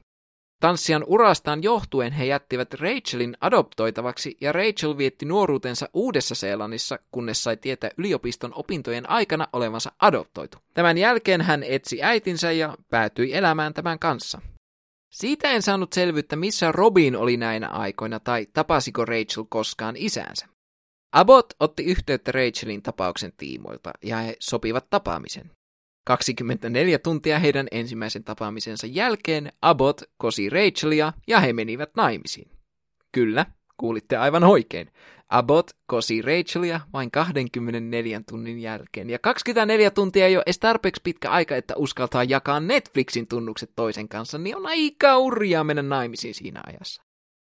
Tanssijan urastaan johtuen he jättivät Rachelin adoptoitavaksi ja Rachel vietti nuoruutensa Uudessa-Seelannissa, kunnes sai tietää yliopiston opintojen aikana olevansa adoptoitu. Tämän jälkeen hän etsi äitinsä ja päätyi elämään tämän kanssa. Siitä en saanut selvyyttä, missä Robin oli näinä aikoina tai tapasiko Rachel koskaan isänsä. Abbott otti yhteyttä Rachelin tapauksen tiimoilta ja he sopivat tapaamisen. 24 tuntia heidän ensimmäisen tapaamisensa jälkeen Abbott kosi Rachelia ja he menivät naimisiin. Kyllä, kuulitte aivan oikein. Abbott kosi Rachelia vain 24 tunnin jälkeen. Ja 24 tuntia ei ole edes tarpeeksi pitkä aika, että uskaltaa jakaa Netflixin tunnukset toisen kanssa, niin on aika urjaa mennä naimisiin siinä ajassa.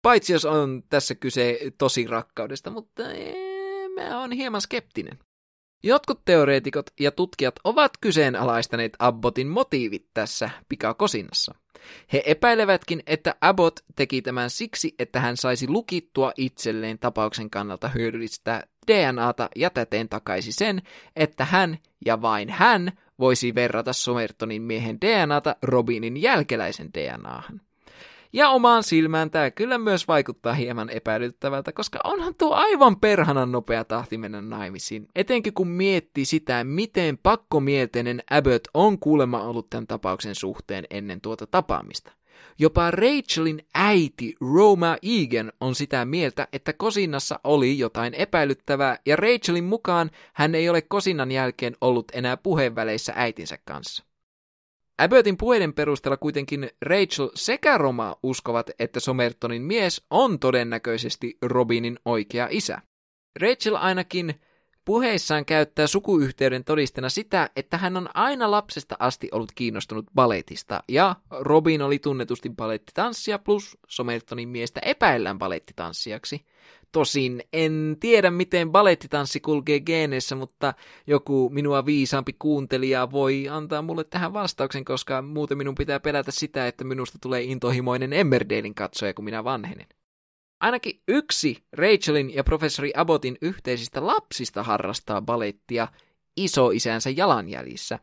Paitsi jos on tässä kyse tosi rakkaudesta, mutta ee, mä oon hieman skeptinen. Jotkut teoreetikot ja tutkijat ovat kyseenalaistaneet Abbottin motiivit tässä pikakosinnassa. He epäilevätkin, että Abbott teki tämän siksi, että hän saisi lukittua itselleen tapauksen kannalta hyödyllistä DNAta ja täten takaisi sen, että hän ja vain hän voisi verrata Somertonin miehen DNAta Robinin jälkeläisen DNAhan. Ja omaan silmään tämä kyllä myös vaikuttaa hieman epäilyttävältä, koska onhan tuo aivan perhanan nopea tahti mennä naimisiin. Etenkin kun miettii sitä, miten pakkomielteinen Abbott on kuulemma ollut tämän tapauksen suhteen ennen tuota tapaamista. Jopa Rachelin äiti Roma Egan on sitä mieltä, että kosinnassa oli jotain epäilyttävää, ja Rachelin mukaan hän ei ole kosinnan jälkeen ollut enää puheenväleissä äitinsä kanssa. Abbottin puheiden perusteella kuitenkin Rachel sekä Roma uskovat, että Somertonin mies on todennäköisesti Robinin oikea isä. Rachel ainakin puheissaan käyttää sukuyhteyden todistena sitä, että hän on aina lapsesta asti ollut kiinnostunut baletista, ja Robin oli tunnetusti balettitanssia plus Somertonin miestä epäillään balettitanssijaksi. Tosin en tiedä, miten balettitanssi kulkee geeneissä, mutta joku minua viisaampi kuuntelija voi antaa mulle tähän vastauksen, koska muuten minun pitää pelätä sitä, että minusta tulee intohimoinen Emmerdalein katsoja, kun minä vanhenen. Ainakin yksi Rachelin ja professori Abbottin yhteisistä lapsista harrastaa balettia isoisänsä jalanjäljissä.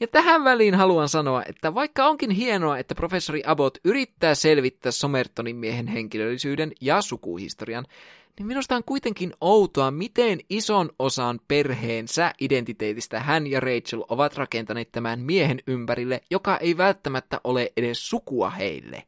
Ja tähän väliin haluan sanoa, että vaikka onkin hienoa, että professori Abbott yrittää selvittää Somertonin miehen henkilöllisyyden ja sukuhistorian, niin minusta on kuitenkin outoa, miten ison osan perheensä identiteetistä hän ja Rachel ovat rakentaneet tämän miehen ympärille, joka ei välttämättä ole edes sukua heille.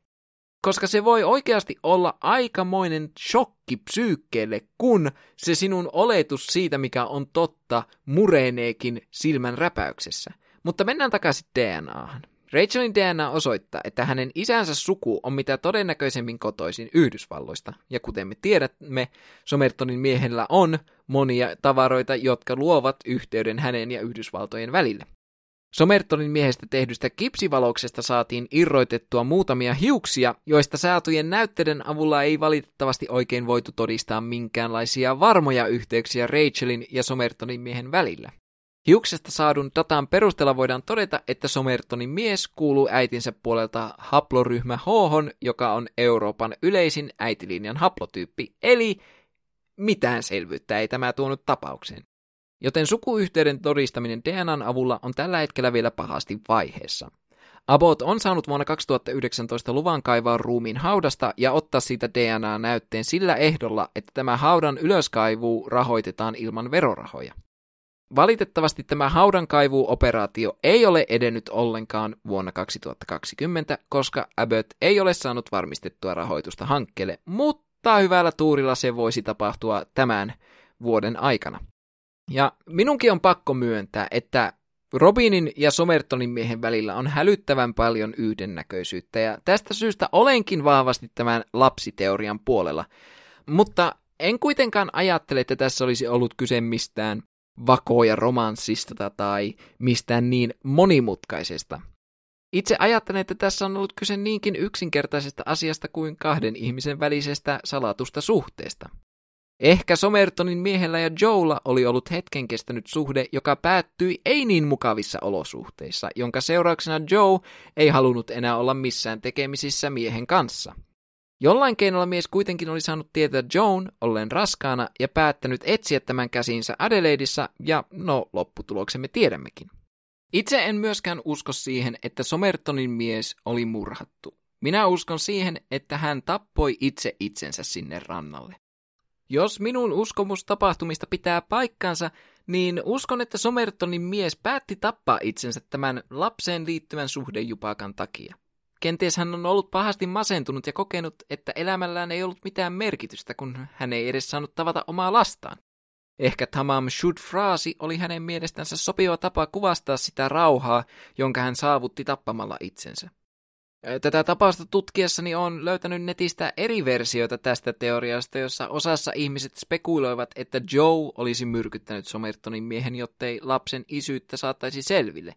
Koska se voi oikeasti olla aikamoinen shokki psyykkeelle, kun se sinun oletus siitä, mikä on totta, mureneekin silmän räpäyksessä. Mutta mennään takaisin DNAhan. Rachelin DNA osoittaa, että hänen isänsä suku on mitä todennäköisemmin kotoisin Yhdysvalloista, ja kuten me tiedämme, Somertonin miehellä on monia tavaroita, jotka luovat yhteyden hänen ja Yhdysvaltojen välille. Somertonin miehestä tehdystä kipsivaloksesta saatiin irroitettua muutamia hiuksia, joista saatujen näytteiden avulla ei valitettavasti oikein voitu todistaa minkäänlaisia varmoja yhteyksiä Rachelin ja Somertonin miehen välillä. Hiuksesta saadun datan perusteella voidaan todeta, että Somertonin mies kuuluu äitinsä puolelta haploryhmä H, joka on Euroopan yleisin äitilinjan haplotyyppi, eli mitään selvyyttä ei tämä tuonut tapaukseen. Joten sukuyhteyden todistaminen DNAn avulla on tällä hetkellä vielä pahasti vaiheessa. Abbott on saanut vuonna 2019 luvan kaivaa ruumiin haudasta ja ottaa siitä DNA-näytteen sillä ehdolla, että tämä haudan ylöskaivu rahoitetaan ilman verorahoja. Valitettavasti tämä haudankaivuoperaatio ei ole edennyt ollenkaan vuonna 2020, koska Abbott ei ole saanut varmistettua rahoitusta hankkeelle, mutta hyvällä tuurilla se voisi tapahtua tämän vuoden aikana. Ja minunkin on pakko myöntää, että Robinin ja Somertonin miehen välillä on hälyttävän paljon yhdennäköisyyttä, ja tästä syystä olenkin vahvasti tämän lapsiteorian puolella. Mutta en kuitenkaan ajattele, että tässä olisi ollut kyse mistään vakoja romanssista tai mistään niin monimutkaisesta. Itse ajattelen, että tässä on ollut kyse niinkin yksinkertaisesta asiasta kuin kahden ihmisen välisestä salatusta suhteesta. Ehkä Somertonin miehellä ja Joella oli ollut hetken kestänyt suhde, joka päättyi ei niin mukavissa olosuhteissa, jonka seurauksena Joe ei halunnut enää olla missään tekemisissä miehen kanssa. Jollain keinolla mies kuitenkin oli saanut tietää Joan ollen raskaana ja päättänyt etsiä tämän käsinsä Adelaideissa, ja no, lopputuloksemme tiedämmekin. Itse en myöskään usko siihen, että Somertonin mies oli murhattu. Minä uskon siihen, että hän tappoi itse itsensä sinne rannalle. Jos minun uskomus tapahtumista pitää paikkansa, niin uskon, että Somertonin mies päätti tappaa itsensä tämän lapseen liittyvän suhdejupakan takia. Kenties hän on ollut pahasti masentunut ja kokenut, että elämällään ei ollut mitään merkitystä, kun hän ei edes saanut tavata omaa lastaan. Ehkä Tamam Shud-fraasi oli hänen mielestänsä sopiva tapa kuvastaa sitä rauhaa, jonka hän saavutti tappamalla itsensä. Tätä tapausta tutkiessani on löytänyt netistä eri versioita tästä teoriasta, jossa osassa ihmiset spekuloivat, että Joe olisi myrkyttänyt Somertonin miehen, jottei lapsen isyyttä saattaisi selville.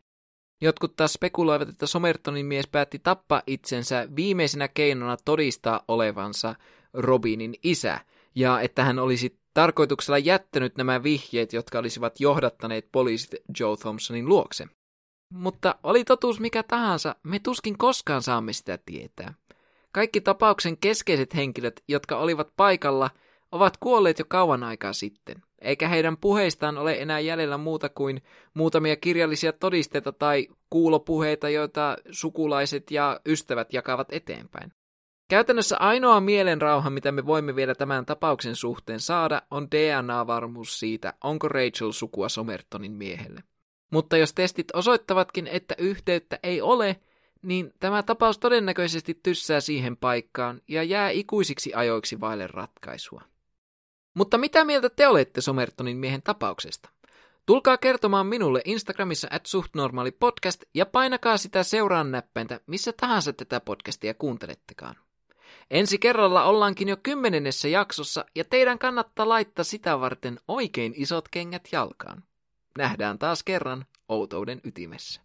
Jotkut taas spekuloivat, että Somertonin mies päätti tappaa itsensä viimeisenä keinona todistaa olevansa Robinin isä, ja että hän olisi tarkoituksella jättänyt nämä vihjeet, jotka olisivat johdattaneet poliisit Joe Thompsonin luokse. Mutta oli totuus mikä tahansa, me tuskin koskaan saamme sitä tietää. Kaikki tapauksen keskeiset henkilöt, jotka olivat paikalla, ovat kuolleet jo kauan aikaa sitten, eikä heidän puheistaan ole enää jäljellä muuta kuin muutamia kirjallisia todisteita tai kuulopuheita, joita sukulaiset ja ystävät jakavat eteenpäin. Käytännössä ainoa mielenrauha, mitä me voimme vielä tämän tapauksen suhteen saada, on DNA-varmuus siitä, onko Rachel sukua Somertonin miehelle. Mutta jos testit osoittavatkin, että yhteyttä ei ole, niin tämä tapaus todennäköisesti tyssää siihen paikkaan ja jää ikuisiksi ajoiksi vaille ratkaisua. Mutta mitä mieltä te olette Somertonin miehen tapauksesta? Tulkaa kertomaan minulle Instagramissa at suhtnormaalipodcast ja painakaa sitä seuraan näppäintä missä tahansa tätä podcastia kuuntelettekaan. Ensi kerralla ollaankin jo kymmenennessä jaksossa ja teidän kannattaa laittaa sitä varten oikein isot kengät jalkaan. Nähdään taas kerran outouden ytimessä.